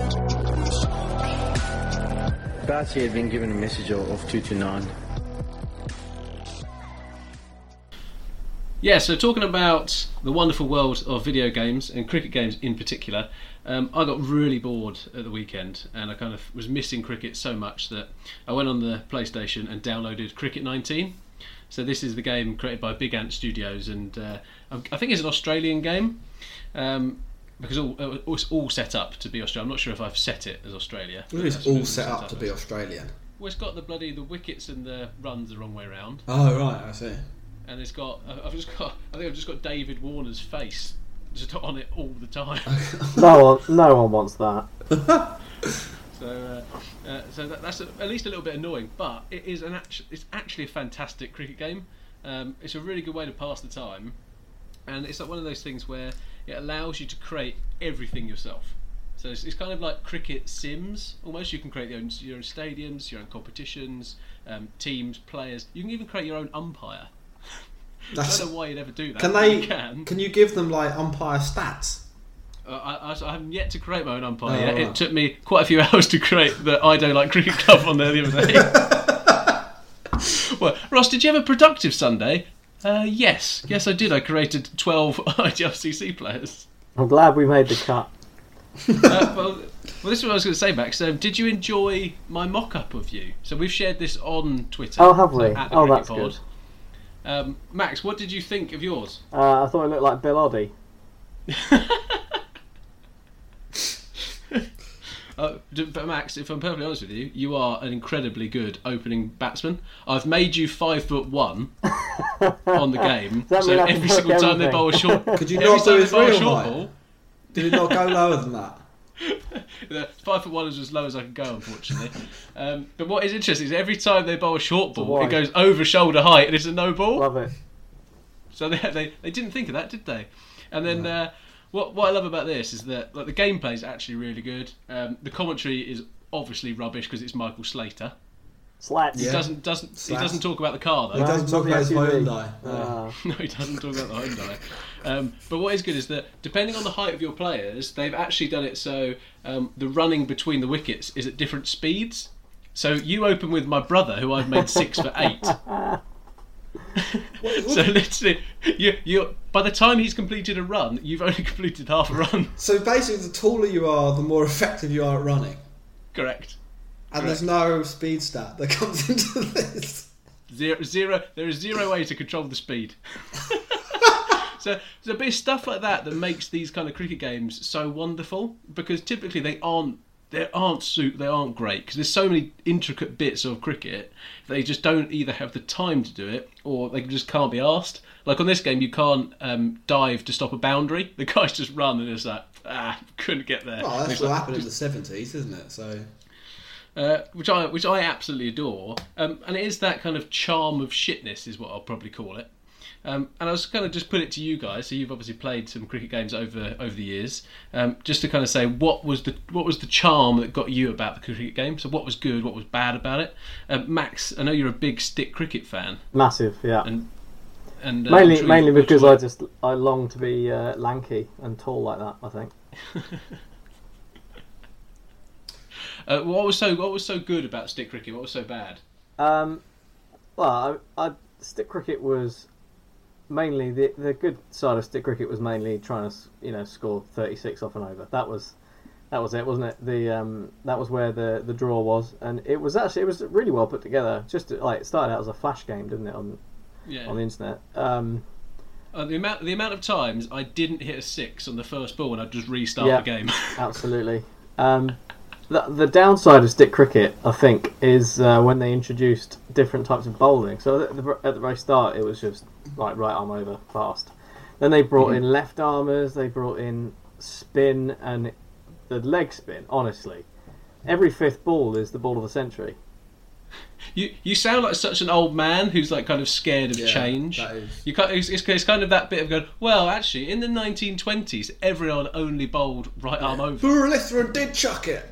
Batsy had been given a message of, of 2 to 9. Yeah, so talking about the wonderful world of video games and cricket games in particular, um, I got really bored at the weekend and I kind of was missing cricket so much that I went on the PlayStation and downloaded Cricket 19. So this is the game created by Big Ant Studios and uh, I think it's an Australian game um, because all, uh, it's all set up to be Australia. I'm not sure if I've set it as Australia. Well, it's all what set up to be Australian. Well, it's got the bloody the wickets and the runs the wrong way around Oh right, I see. and it's got I've just got I think I've just got David Warner's face just on it all the time. No one, no one wants that. so uh, uh, so that, that's a, at least a little bit annoying, but it is an actu- it's actually a fantastic cricket game. Um, it's a really good way to pass the time, and it's like one of those things where it allows you to create everything yourself. So it's, it's kind of like cricket sims almost. You can create your own, your own stadiums, your own competitions, um, teams, players. You can even create your own umpire. I That's- don't know why you'd ever do that. Can they? You can. Can you give them like umpire stats? Uh, I, I, I haven't yet to create my own umpire Oh, yet. right. It took me quite a few hours to create the I Don't Like Cricket Club on there the other day. well, Ross, did you have a productive Sunday? Uh, yes. Yes, I did. I created 12 IGLCC players. I'm glad we made the cut. Uh, well, well, this is what I was going to say, Max. Um, did you enjoy my mock up of you? So we've shared this on Twitter. Oh, have we? so Oh, that's Pod. good. Um, Max, what did you think of yours? Uh, I thought it looked like Bill Oddie. Uh, but Max, if I'm perfectly honest with you, you are an incredibly good opening batsman. I've made you five foot one on the game, that so mean I can every hook single time they everything? bowl a short, Could you every not do time they his bowl a real short height? ball, Did it not go lower than that? the five foot one is as low as I can go, unfortunately. Um, but what is interesting is every time they bowl a short ball, wide. it goes over shoulder height and it's a no ball. Love it. So they, they they didn't think of that, did they? And then uh, what what I love about this is that like the gameplay is actually really good. Um, the commentary is obviously rubbish because it's Michael Slater. Slats. He doesn't doesn't he doesn't talk about the car though. He doesn't talk about his SUV. Hyundai. no. Uh, no, he doesn't talk about the Hyundai. Um, but what is good is that depending on the height of your players, they've actually done it so um, the running between the wickets is at different speeds. So you open with my brother, who I've made six for eight. so literally, you you by the time he's completed a run, you've only completed half a run. So basically, the taller you are, the more effective you are at running. Correct. And there's no speed stat that comes into this. Zero, zero. There is zero way to control the speed. so, so there's stuff like that that makes these kind of cricket games so wonderful because typically they aren't. They aren't suit. They aren't great because there's so many intricate bits of cricket. They just don't either have the time to do it or they just can't be asked. Like on this game, you can't um, dive to stop a boundary. The guys just run and it's like, ah, couldn't get there. Well, that's what like- happened in the seventies, isn't it? So uh, which I which I absolutely adore, um, and it is that kind of charm of shitness is what I'll probably call it. Um, and I was kind of just put it to you guys. So you've obviously played some cricket games over over the years. Um, just to kind of say what was the what was the charm that got you about the cricket game. So what was good, what was bad about it. Um, Max, I know you're a big stick cricket fan, Massive, yeah. and and uh, mainly sure mainly because I just I long to be uh, lanky and tall like that. I think. Uh, what was so what was so good about stick cricket? What was so bad? Um, well, I, I, stick cricket was mainly the the good side of stick cricket was mainly trying to you know score thirty six off and over. That was that was it, wasn't it? The um, that was where the the draw was, and it was actually it was really well put together. Just like it started out as a flash game, didn't it on Yeah. on the internet? Um, Uh, the amount the amount of times I didn't hit a six on the first ball and I'd just restart yeah, the game. absolutely. Um, the, the downside of stick cricket, I think, is uh, when they introduced different types of bowling. So at the, at the very start, it was just like right arm over fast. Then they brought Mhm. in left armers. They brought in spin and the leg spin. Honestly, every fifth ball is the ball of the century. You you sound like such an old man who's like kind of scared of Yeah, change. that is- You can't, it's, it's, it's kind of that bit of going. Well, actually, in the 1920s, everyone only bowled right arm over. Muralitharan did chuck it.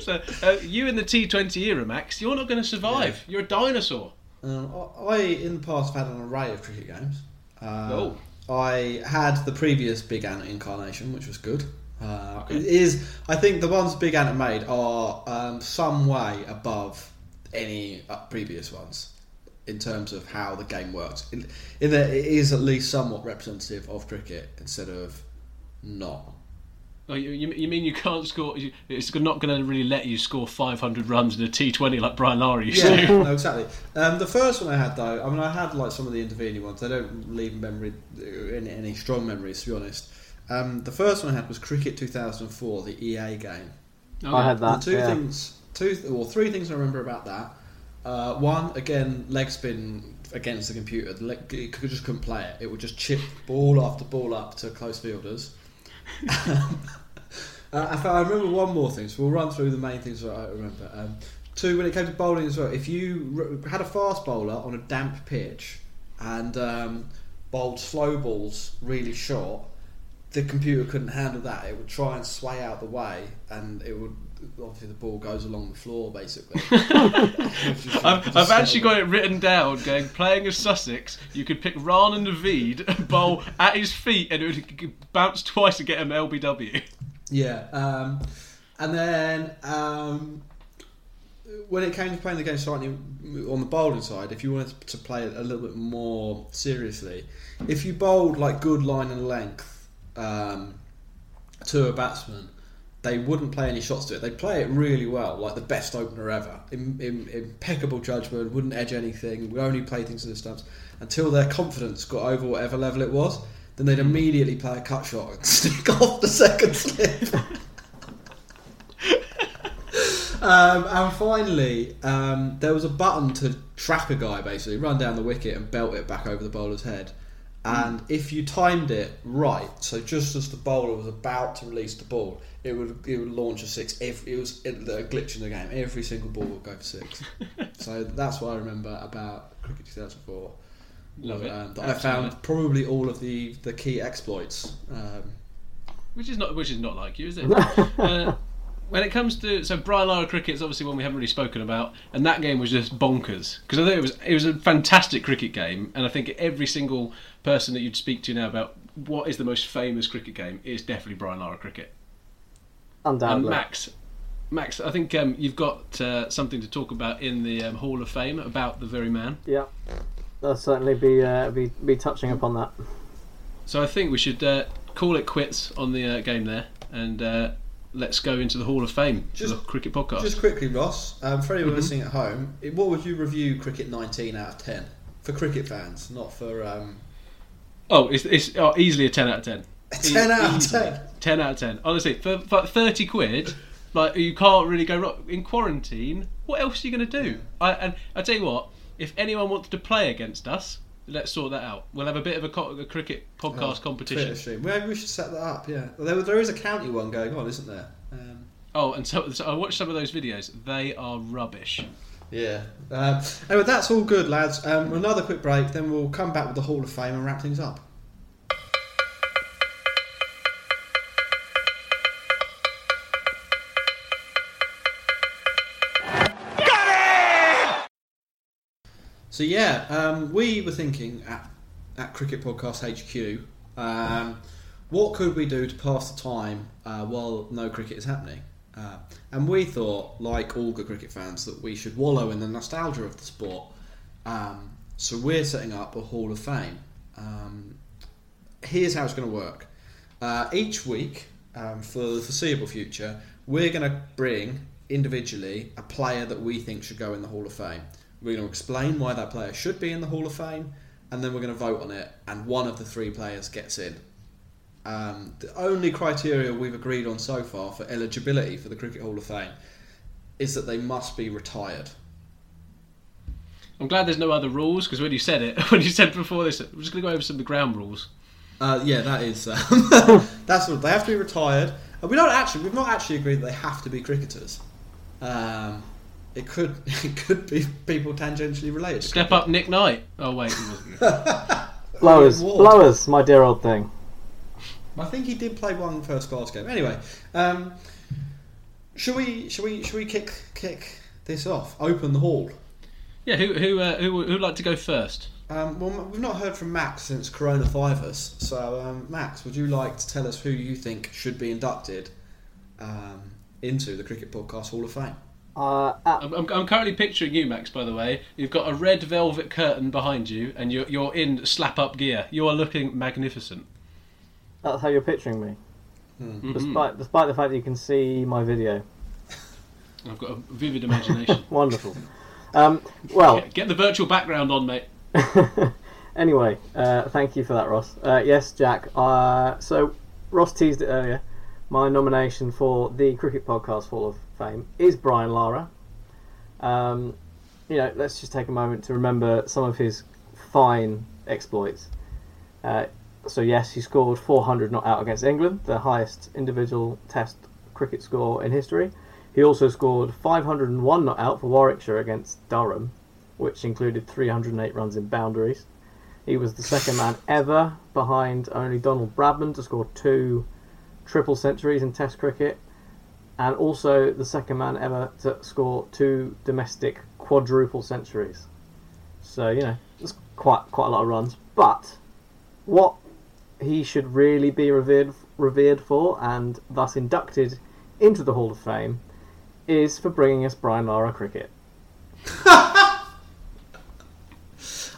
So uh, you in the T20 era, Max, you're not going to survive. You're a dinosaur. Um, I, I, in the past, have had an array of cricket games. Uh, Oh. I had the previous Big Ant incarnation, which was good. Uh, It is, I think the ones Big Ant made are um, some way above any uh, previous ones in terms of how the game works. In, in that it is at least somewhat representative of cricket instead of not. Oh, you, you, you mean you can't score? you- It's not going to really let you score 500 runs in a T20 like Brian Lara used Yeah, to. no, exactly. Um, the first one I had though, I mean, I had like some of the intervening ones. I don't leave memory any, any strong memories, to be honest. Um, the first one I had was Cricket 2004, the EA game. I had that, The two yeah. things, two or three things I remember about that. Uh, one, again, leg spin against the computer. The leg, it just couldn't play it. It would just chip ball after ball up to close fielders. Uh, if I remember one more thing, so we'll run through the main things that I remember. Um, two, when it came to bowling as well, if you had a fast bowler on a damp pitch and um, bowled slow balls really short, the computer couldn't handle that. It would try and sway out the way, and it would obviously the ball goes along the floor basically. I've, I've actually got it written down. Going playing as Sussex, you could pick Rana Naveed and bowl at his feet, and it would bounce twice to get him LBW. Yeah, um, and then um, when it came to playing the game slightly on the bowling side, if you wanted to play it a little bit more seriously, if you bowled like good line and length um, to a batsman, they wouldn't play any shots to it. They'd play it really well, like the best opener ever. Im- im- impeccable judgment, wouldn't edge anything, would only play things to the stumps until their confidence got over whatever level it was. Then they'd immediately play a cut shot and stick off the second slip. um, and finally, um, there was a button to track a guy basically, run down the wicket and belt it back over the bowler's head. And if you timed it right, so just as the bowler was about to release the ball, it would it would launch a six. If it was a glitch in the game, every single ball would go for six. so that's what I remember about cricket 2004. Love it. Um, I found probably all of the, the key exploits. Um, which is not which is not like you, is it? uh, when it comes to so Brian Lara cricket is obviously one we haven't really spoken about, and that game was just bonkers because I think it was it was a fantastic cricket game, and I think every single person that you'd speak to now about what is the most famous cricket game is definitely Brian Lara cricket. Undoubtedly. And Max, Max, I think um, you've got uh, something to talk about in the um, Hall of Fame about the very man. Yeah, I'll certainly be uh, be be touching upon that. So I think we should uh, call it quits on the uh, game there, and uh, let's go into the Hall of Fame, Just- the cricket podcast. Just quickly, Ross, um, for anyone Mhm. listening at home, what would you review Cricket 19 out of 10? For cricket fans, not for. Um, Oh, it's, it's oh, easily a 10 out of 10. 10 out of 10? 10 out of 10. Honestly, for, for 30 quid, like you can't really go wrong. In quarantine, what else are you going to do? I, and I tell you what, if anyone wants to play against us, let's sort that out. We'll have a bit of a, co- a cricket podcast Oh, competition. Maybe we should set that up. Yeah, there, there is a county one going on, isn't there? Um, Oh, and so, so I watched some of those videos. They are rubbish. yeah. Um, anyway, that's all good, lads. Um, another quick break, then we'll come back with the Hall of Fame and wrap things up. So yeah, um, we were thinking at, at Cricket Podcast HQ, um, what could we do to pass the time uh, while no cricket is happening? Uh, and we thought, like all good cricket fans, that we should wallow in the nostalgia of the sport. Um, so we're setting up a Hall of Fame. Um, here's how it's going to work. Uh, each week, um, for the foreseeable future, we're going to bring individually a player that we think should go in the Hall of Fame. We're going to explain why that player should be in the Hall of Fame, and then we're going to vote on it, and one of the three players gets in. Um, the only criteria we've agreed on so far for eligibility for the Cricket Hall of Fame is that they must be retired. I'm glad there's no other rules because when you said it, when you said before this, we're just going to go over some of the ground rules. Uh, yeah, that is. Um, that's what they have to be retired. And we don't actually. We've not actually agreed that they have to be cricketers. Um, it could. It could be people tangentially related. Step up, Nick Knight. Oh wait, he wasn't. Blowers, Ward. blowers, my dear old thing. I think he did play one first class game. Anyway, um, should we? Should we? Should we kick kick this off? Open the hall. yeah, who who uh, who who'd like to go first? Um, well, we've not heard from Max since coronavirus. So, um, Max, would you like to tell us who you think should be inducted um, into the Cricket Podcast Hall of Fame? Uh, at, I'm, I'm, I'm currently picturing you, Max. By the way, you've got a red velvet curtain behind you, and you're you're in slap up gear. You are looking magnificent. that's how you're picturing me, Mhm. despite despite the fact that you can see my video. I've got a vivid imagination. Wonderful. Um, well, Get, get the virtual background on, mate. anyway, uh, thank you for that, Ross. Uh, yes, Jack. Uh, so Ross teased it earlier. My nomination for the Cricket Podcast Hall of Fame is Brian Lara. Um, you know, let's just take a moment to remember some of his fine exploits. Uh, so yes, he scored 400 not out against England, the highest individual Test cricket score in history. He also scored 501 not out for Warwickshire against Durham, which included 308 runs in boundaries. He was the second man ever behind only Donald Bradman to score two triple centuries in Test cricket, and also the second man ever to score two domestic quadruple centuries. So you know, it's quite quite a lot of runs. But what he should really be revered revered for, and thus inducted into the Hall of Fame, is for bringing us Brian Lara cricket.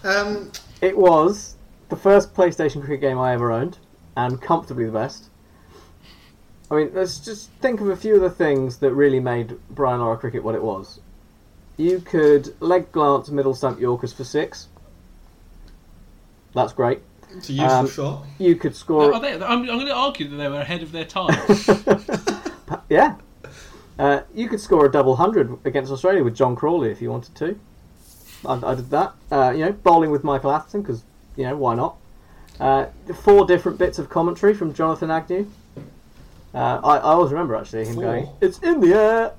Um, It was the first PlayStation cricket game I ever owned, and comfortably the best. I mean, let's just think of a few of the things that really made Brian Lara cricket what it was. You could leg glance middle stump Yorkers for six. That's great. It's a useful Um, shot. You could score. Are they, I'm, I'm going to argue that they were ahead of their time. Yeah. Uh, you could score a double hundred against Australia with John Crawley if you wanted to. I, I did that. Uh, you know, bowling with Michael Atherton because you know why not. Uh, four different bits of commentary from Jonathan Agnew. Uh, I, I always remember actually him Four? going, "It's in the air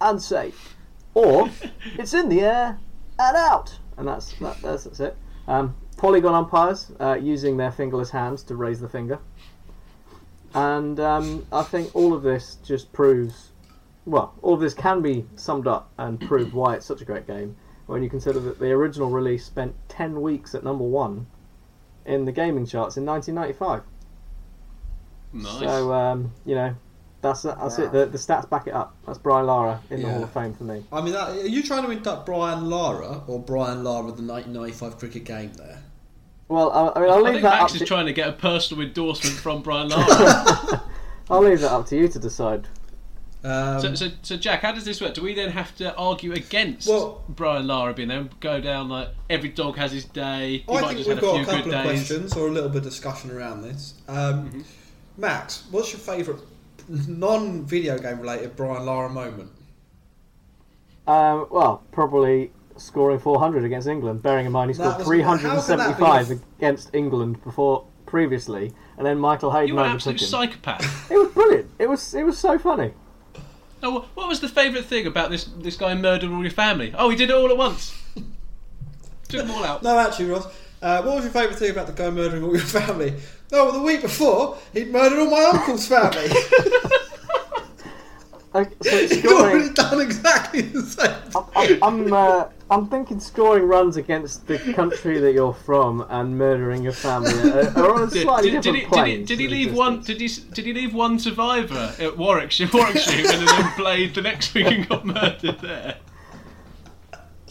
and safe," or "It's in the air and out," and that's that, that's, that's it. Um, polygon umpires uh, using their fingerless hands to raise the finger. And um, I think all of this just proves, well, all of this can be summed up and proved why it's such a great game when you consider that the original release spent 10 weeks at number one in the gaming charts in 1995. Nice. So, um, you know, that's, that's Wow. it. The, the stats back it up. That's Brian Lara in the Hall of Fame for me. I mean, that, are you trying to induct Brian Lara or Brian Lara the 1995 cricket game there? Well, I, I mean, I'll I leave think that Max up is to, trying to get a personal endorsement from Brian Lara. I'll leave that up to you to decide. Um, so, so, so, Jack, how does this work? Do we then have to argue against Well- Brian Lara being there and go down like every dog has his day? He I might think just we've had a got a couple of days. questions or a little bit of discussion around this. Um, Max, what's your favourite non-video game related Brian Lara moment? Um, well, probably scoring 400 against England. Bearing in mind he scored was- how can that be 375 a f- against England before previously, and then Michael Hayden You're an absolute him. psychopath. It was brilliant. It was it was so funny. Oh, what was the favourite thing about this this guy murdering all your family? Oh, he did it all at once. Took them all out. No, actually, Ross. Uh, what was your favourite thing about the guy murdering all your family? No, well, the week before he'd murdered all my uncle's family. Uh, so He'd already done exactly the same. I'm I'm, uh, I'm thinking scoring runs against the country that you're from and murdering your family are, are on a Did, slightly did, did, different he, did, plane. he, did he leave existence. one? Did he did he leave one survivor at Warwickshire, Warwickshire, and then played the next week and got murdered there?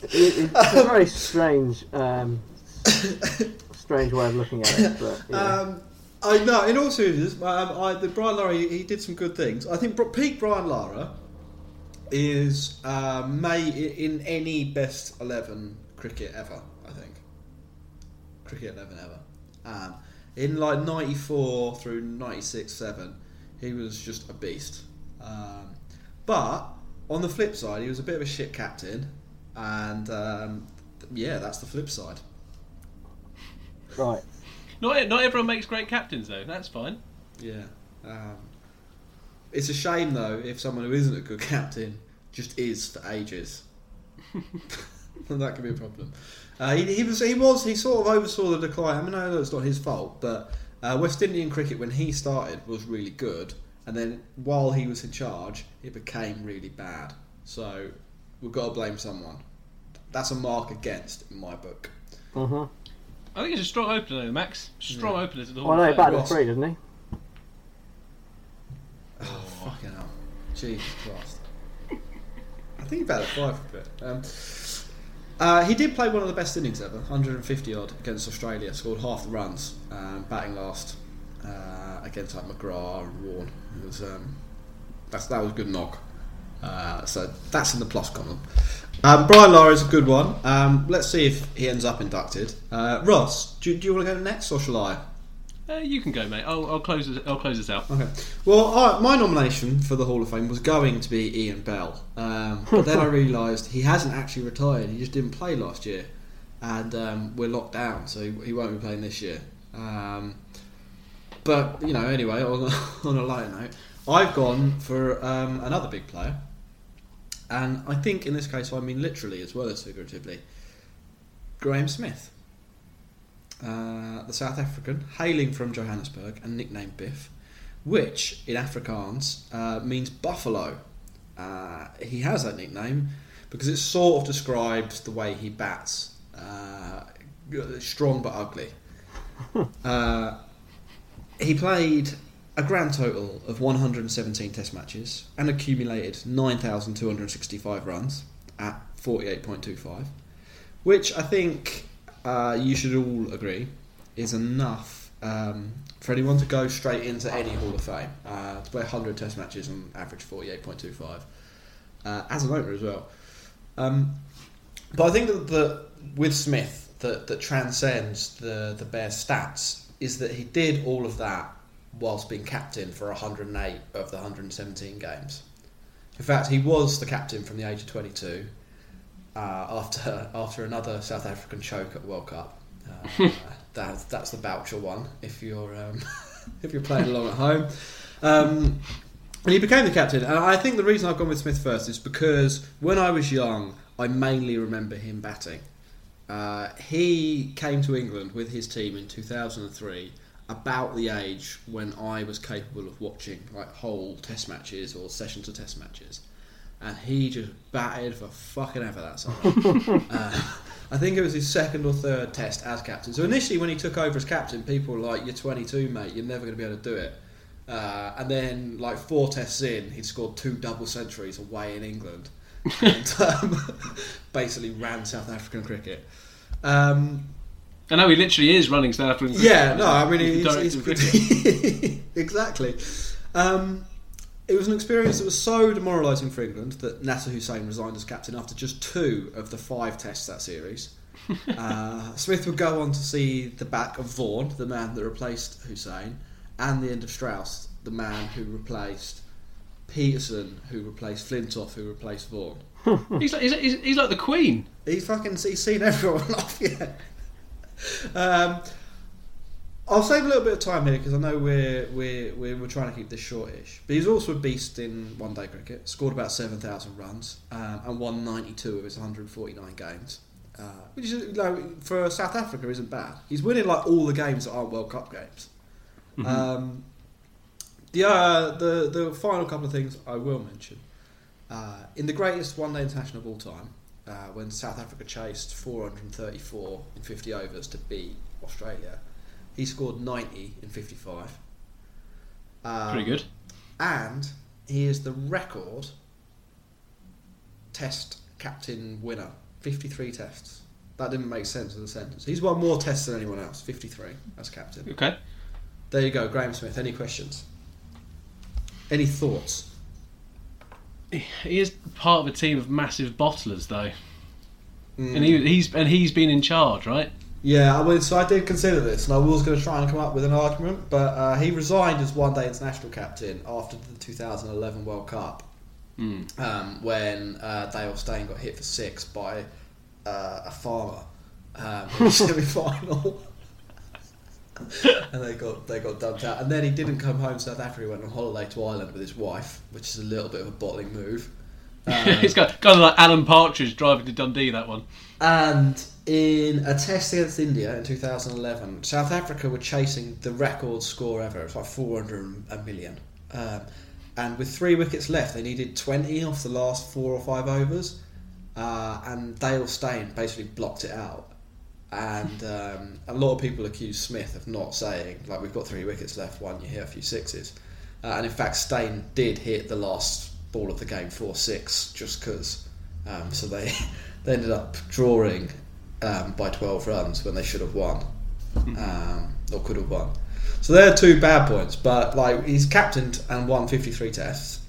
It- it's a very strange, um, strange way of looking at it. But yeah. Um, I know. In all seriousness, um, I, the Brian Lara he, he did some good things. I think peak Brian Lara is uh, may in any best eleven cricket ever. I think cricket eleven ever. Um, in like ninety four through 96, 7, he was just a beast. Um, but on the flip side, he was a bit of a shit captain, and um, yeah, that's the flip side. Right. Not not everyone makes great captains though. That's fine. Yeah. Um, it's a shame though if someone who isn't a good captain just is for ages. that could be a problem. Uh, he, he was he was he sort of oversaw the decline. I mean, I know it's not his fault, but uh, West Indian cricket when he started was really good, and then while he was in charge, it became really bad. So we've got to blame someone. That's a mark against in my book. hmm I think it's a strong opener though, Max. Strong Yeah. opener to the Hall Well, no, of he Fame. batted Ross. three, didn't he? Oh, fucking hell. Jesus Christ. I think he batted five for a bit. Um, uh, he did play one of the best innings ever, 150 odd against Australia, scored half the runs, um, batting last uh, against like McGrath and Warne. It was, um, that's, that was a good knock. Uh, so that's in the plus column. Um, Brian Lara is a good one. Um, let's see if he ends up inducted. Uh, Ross, do, do you want to go next or shall I? Uh, you can go, mate. I'll, I'll close. This, I'll close this out. Okay. Well, I, my nomination for the Hall of Fame was going to be Ian Bell, um, but then I realised he hasn't actually retired. He just didn't play last year, and um, we're locked down, so he, he won't be playing this year. Um, but you know, anyway, on, a- on a lighter note, I've gone for um, another big player, and I think in this case I mean literally as well as figuratively. Graeme Smith. Uh, the South African, hailing from Johannesburg and nicknamed Biff, which in Afrikaans uh, means buffalo. Uh, he has that nickname because it sort of describes the way he bats. Uh, strong but ugly. Uh, he played a grand total of 117 Test matches and accumulated 9,265 runs at 48.25, which I think uh, you should all agree is enough um, for anyone to go straight into any Hall of Fame. Uh, to play 100 Test matches and average 48.25 uh, as an opener as well. Um, but I think that, that with Smith, that, that transcends the, the bare stats is that he did all of that whilst being captain for 108 of the 117 games. In fact, he was the captain from the age of 22 uh, after after another South African choke at World Cup. Uh, that, that's the Boucher one. If you're um, if you're playing along at home, um, and he became the captain. And I think the reason I've gone with Smith first is because when I was young, I mainly remember him batting. Uh, he came to England with his team in 2003, about the age when I was capable of watching like whole Test matches or sessions of Test matches, and he just batted for fucking ever that summer. uh, I think it was his second or third Test as captain. So initially, when he took over as captain, people were like, "You're 22, mate. You're never going to be able to do it." Uh, and then, like four tests in, he'd scored two double centuries away in England, and um, basically ran South African cricket. Um, I know he literally is running South African. yeah, no, I mean he's, he's pretty exactly. Um, it was an experience that was so demoralising for England that Nasser Hussain resigned as captain after just two of the five tests that series. uh, Smith would go on to see the back of Vaughan, the man that replaced Hussain, and the end of Strauss, the man who replaced Pietersen, who replaced Flintoff, who replaced Vaughan. He's like, he's, he's, he's like the Queen. He's fucking he's seen everyone off, yeah. Um, I'll save a little bit of time here because I know we're, we're we're we're trying to keep this shortish. But he's also a beast in one day cricket. Scored about seven thousand runs um, and won ninety two of his one hundred forty nine games, uh, which is know, for South Africa isn't bad. He's winning like all the games that aren't World Cup games. Mhm. Um, the uh, the the final couple of things I will mention. Uh, in the greatest one day international of all time, uh, when South Africa chased 434 in 50 overs to beat Australia, he scored 90 in 55. Um, Pretty good. And he is the record test captain winner 53 tests. That didn't make sense as a sentence. He's won more tests than anyone else 53 as captain. Okay. There you go, Graeme Smith. Any questions? Any thoughts? He is part of a team of massive bottlers, though, Mm. and he, he's and he's been in charge, right? Yeah, I mean, so I did consider this, and I was going to try and come up with an argument, but uh, he resigned as one day international captain after the 2011 World Cup Hmm. um, when uh, Dale Steyn got hit for six by uh, a farmer um, in the semi final. and they got they got dumped out, and then he didn't come home to South Africa. He went on holiday to Ireland with his wife, which is a little bit of a bottling move. Um, it's got, kind of like Alan Partridge driving to Dundee. That one. And in a test against India in 2011, South Africa were chasing the record score ever. It's like 400 a million. Um, and with three wickets left, they needed 20 off the last four or five overs. Uh, and Dale Steyn basically blocked it out. And um, a lot of people accuse Smith of not saying, like, we've got three wickets left, one, you hit a few sixes. Uh, and in fact, Steyn did hit the last ball of the game 4 6 just because. Um, so they, they ended up drawing um, by 12 runs when they should have won. Um, or could have won. So there are two bad points, but like he's captained and won 53 tests.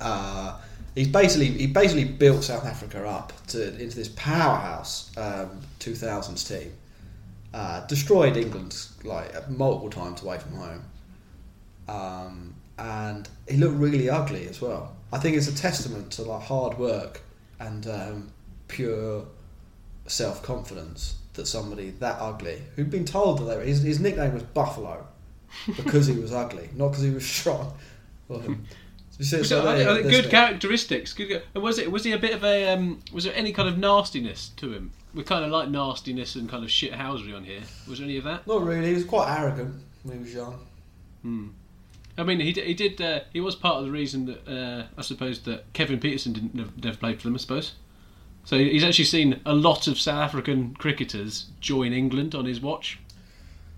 Uh, he's basically he basically built South Africa up to into this powerhouse um, 2000s team. Uh, destroyed England like multiple times away from home, um, and he looked really ugly as well. I think it's a testament to like hard work and um, pure self confidence that somebody that ugly, who'd been told that they were, his, his nickname was Buffalo because he was ugly, not because he was strong. So- Was so it- there- are they there's good characteristics. Good. and Was it? Was he a bit of a? Um, was there any kind of nastiness to him? We kind of like nastiness and kind of shithousery on here. Was there any of that? Not really. He was quite arrogant when he was young. Hmm. I mean, he did. He did. Uh, he was part of the reason that uh, I suppose that Kevin Pietersen didn't never, never played for them. I suppose. So he's actually seen a lot of South African cricketers join England on his watch.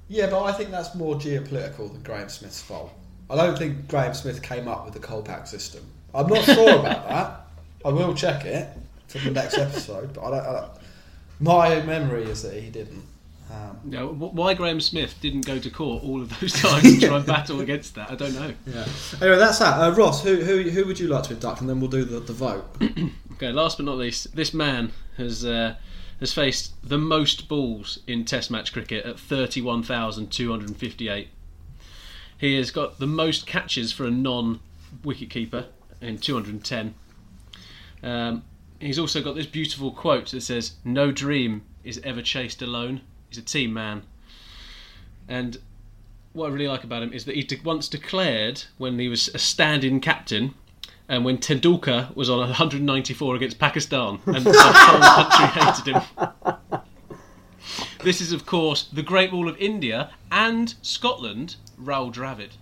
Yeah, but I think that's more geopolitical than Graeme Smith's fault. I don't think Graeme Smith came up with the Kolpak system. I'm not sure about that. I will check it for the next episode, but I don't, I don't, my memory is that he didn't. Um, You why Graeme Smith didn't go to court all of those times to try and battle against that, I don't know. yeah. Anyway, that's that. Uh, Ross, who, who who would you like to induct, and then we'll do the, the vote. Okay, last but not least, this man has uh, has faced the most balls in Test match cricket at thirty-one thousand two hundred fifty-eight. He has got the most catches for a non-wicket keeper in two hundred ten. Um, he's also got this beautiful quote that says, "No dream is ever chased alone." He's a team man, and what I really like about him is that he once declared when he was a stand-in captain and when Tendulkar was on 194 against Pakistan, and the whole country hated him. This is, of course, the Great Wall of India and Scotland, Rahul Dravid.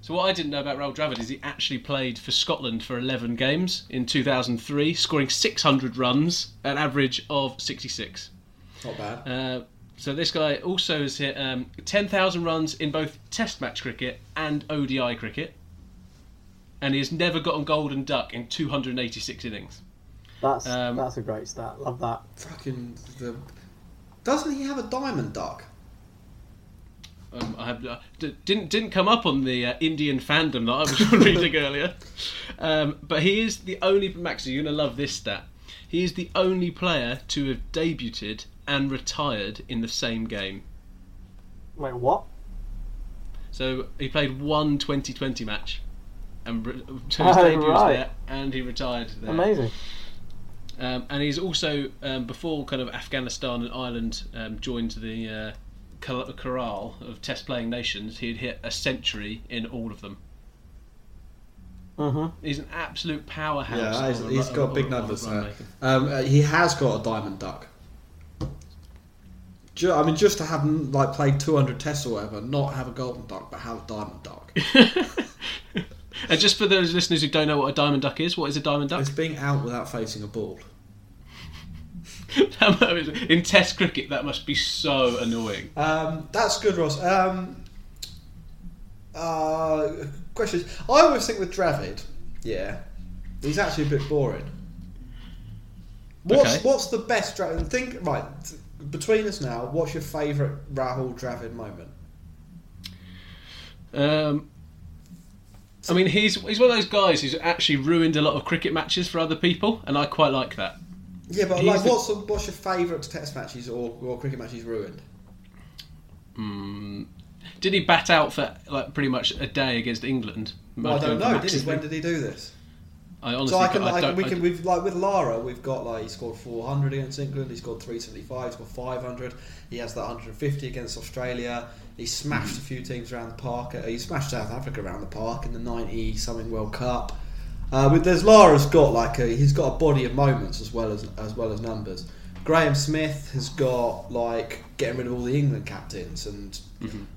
So what I didn't know about Rahul Dravid is he actually played for Scotland for 11 games in 2003, scoring 600 runs, an average of 66. Not bad. Uh, so this guy also has hit um, 10,000 runs in both Test match cricket and ODI cricket, and he has never gotten golden duck in 286 innings. That's Um, that's a great stat. Love that. Fucking the. Doesn't he have a diamond duck? Um, I have, uh, d- didn't didn't come up on the uh, Indian fandom that I was reading earlier, um, but he is the only Max. You're gonna love this stat. He is the only player to have debuted and retired in the same game. Wait, what? So he played one 2020 match. and re- so his Oh, debut was right. there, and he retired there. Amazing. Um, and he's also um, before kind of Afghanistan and Ireland um, joined the uh, corral of Test playing nations. He'd hit a century in all of them. hmm He's an absolute powerhouse. Yeah, he's, of a he's ru- got of- big of- numbers of run there. making. Um, uh, he has got a diamond duck. Ju- I mean, just to have like played 200 tests or whatever, not have a golden duck, but have a diamond duck. And just for those listeners who don't know what a diamond duck is, what is a diamond duck? It's being out without facing a ball. in Test cricket, that must be so annoying. Um, that's good, Ross. Um, uh, questions. I always think with Dravid, yeah, he's actually a bit boring. What's Okay. what's the best Dravid? Think right between us now. What's your favourite Rahul Dravid moment? Um, I mean, he's he's one of those guys who's actually ruined a lot of cricket matches for other people, and I quite like that. Yeah, but like, the- what's what's your favourite Test matches or, or cricket matches ruined? Mm, did he bat out for like pretty much a day against England? Well, I don't know. Did he? When did he do this? I honestly, so I can, I don't, we can, we've like with Lara, we've got like he scored 400 against England, he scored 375, he scored 500. He has that 150 against Australia. He smashed a few teams around the park. Uh, He smashed South Africa around the park in the 90 something World Cup. Uh, but there's Lara's got like a, he's got a body of moments as well as as well as numbers. Graeme Smith has got like getting rid of all the England captains and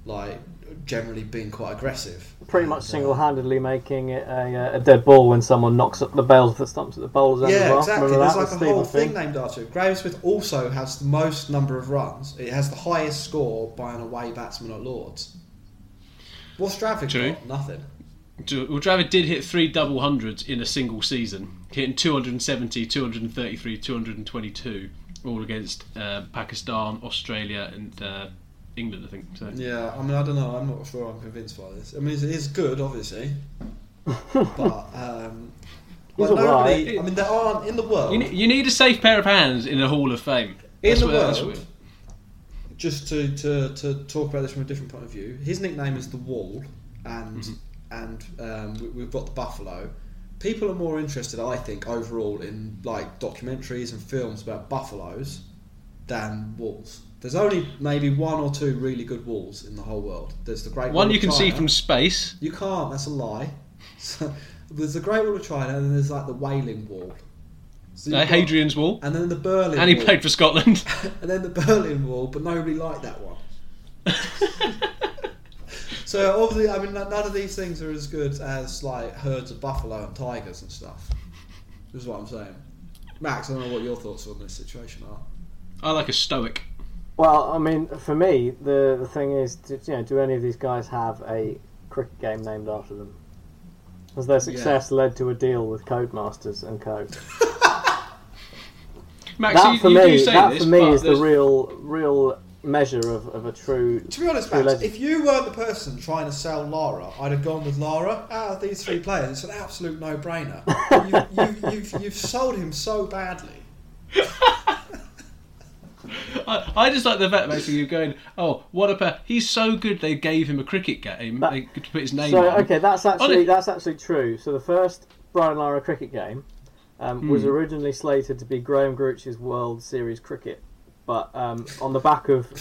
like generally being quite aggressive. Pretty much single-handedly making it a, uh, a dead ball when someone knocks up the bells of the stumps at the bowler's end as Yeah, well. exactly. Remember There's that like with a whole Stephen thing named after it. Graeme Smith also has the most number of runs. It has the highest score by an away batsman at Lords. What's Dravid True. got? Nothing. Well, Dravid did hit three double hundreds in a single season, hitting 270, 233, 222, all against uh, Pakistan, Australia, and uh, England, I think. So. Yeah, I mean, I don't know. I'm not sure I'm convinced by this. I mean, it's, it is good, obviously, but um, He's like, nobody. alright. I mean, there aren't in the world. You, ne- you need a safe pair of hands in the Hall of Fame. in That's the where- that's world, just to, to, to talk about this from a different point of view, his nickname is the Wall, and Mm-hmm. and um, we, we've got the Buffalo. People are more interested, I think, overall in like documentaries and films about buffaloes than walls. There's only maybe one or two really good walls in the whole world. There's the Great One Wall you of can see China. from space. You can't. That's a lie. So, there's the Great Wall of China, and then there's like the Wailing Wall. So Uh, got- Hadrian's Wall. and then the Berlin. And he Wall. played for Scotland. and then the Berlin Wall, but nobody liked that one. so obviously, I mean, none of these things are as good as like herds of buffalo and tigers and stuff. Is what I'm saying. Max, I don't know what your thoughts on this situation are. I like a stoic. Well, I mean, for me, the the thing is, do, you know, do any of these guys have a cricket game named after them? Has their success led to a deal with Codemasters and Co? Max, that you, for you me, do say that this, for me but is the real real measure of, of a true. To be honest, Max, legend. if you weren't the person trying to sell Lara, I'd have gone with Lara. Out of these three players, it's an absolute no-brainer. you, you, you've, you've sold him so badly. I, I just like the vet basically you're going, oh, what a pair. He's so good they gave him a cricket game they could put his name So on. okay, that's On actually it- that's actually true. So the first Brian Lara cricket game um, was Hmm. originally slated to be Graham Gooch's World Series cricket, but um, on the back of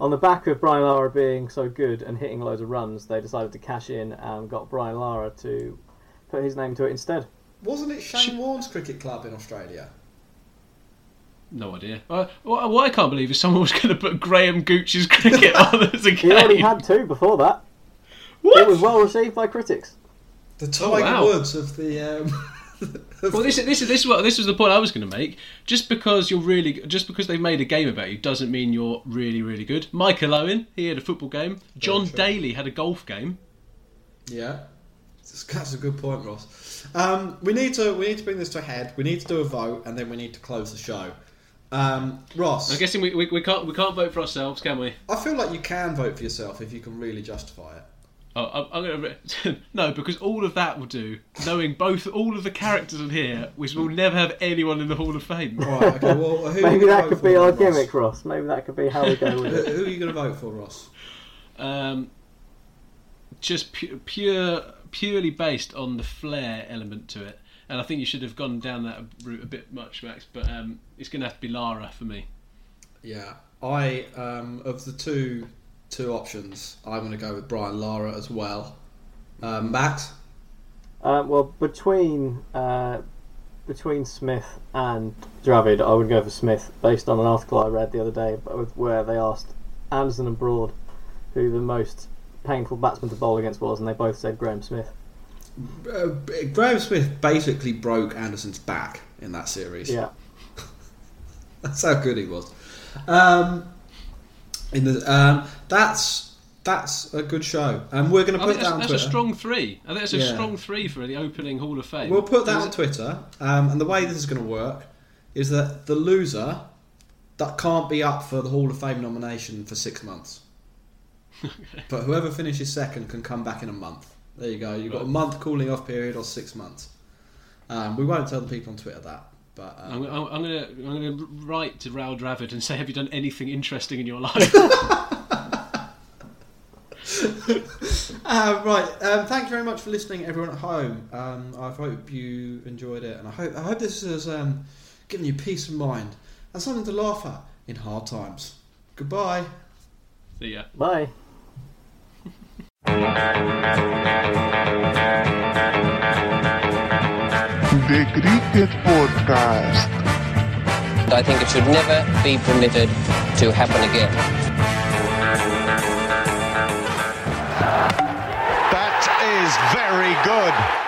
on the back of Brian Lara being so good and hitting loads of runs, they decided to cash in and got Brian Lara to put his name to it instead. Wasn't it Shane Warne's cricket club in Australia? No idea. Uh, what, what I can't believe is someone was going to put Graham Gooch's cricket on as a game. He already had two before that. What? It was well received by critics. The Oh, Tiger wow. Woods of the. Um, Well, this is this is this is what this was the point I was going to make. Just because you're really, just because they've made a game about you, doesn't mean you're really, really good. Michael Owen, he had a football game. John true. Daly had a golf game. Yeah, that's, that's a good point, Ross. Um, we need to we need to bring this to a head. We need to do a vote, and then we need to close the show. Um, Ross, I'm guessing we, we, we can't we can't vote for ourselves, can we? I feel like you can vote for yourself if you can really justify it. Oh, I'm, I'm going to no, because all of that will do. Knowing both all of the characters in here, which will never have anyone in the Hall of Fame. Right. Okay. Well, who are you Maybe gonna that vote could for be our then, Ross? gimmick, Ross. Maybe that could be how we go with Who, it. who are you going to vote for, Ross? Um, just pu- pure purely based on the flair element to it. And I think you should have gone down that route a bit much, Max. But um, it's going to have to be Lara for me. Yeah, I um, of the two two options, I'm going to go with Brian Lara as well. Um, Max, Uh, well, between uh, between Smith and Dravid, I would go for Smith based on an article I read the other day where they asked Anderson and Broad who the most painful batsman to bowl against was, and they both said Graeme Smith. Uh, Graeme Smith basically broke Anderson's back in that series. Yeah. That's how good he was. Um, in the um, that's that's a good show, and we're going to put think that that's, on that's Twitter. a strong three. I think that's a Yeah. strong three for the opening Hall of Fame. We'll put that on a- Twitter, um, and the way this is going to work is that the loser that can't be up for the Hall of Fame nomination for six months. But whoever finishes second can come back in a month. There you go. You've got a month cooling off period or six months. Um, we won't tell the people on Twitter that, but um, I'm, I'm, I'm gonna I'm gonna write to Rahul Dravid and say, have you done anything interesting in your life? Uh, right. Um, thank you very much for listening, everyone at home. Um, I hope you enjoyed it, and I hope I hope this has um, given you peace of mind and something to laugh at in hard times. Goodbye. See ya. Bye. The Cricket Podcast. I think it should never be permitted to happen again. That is very good.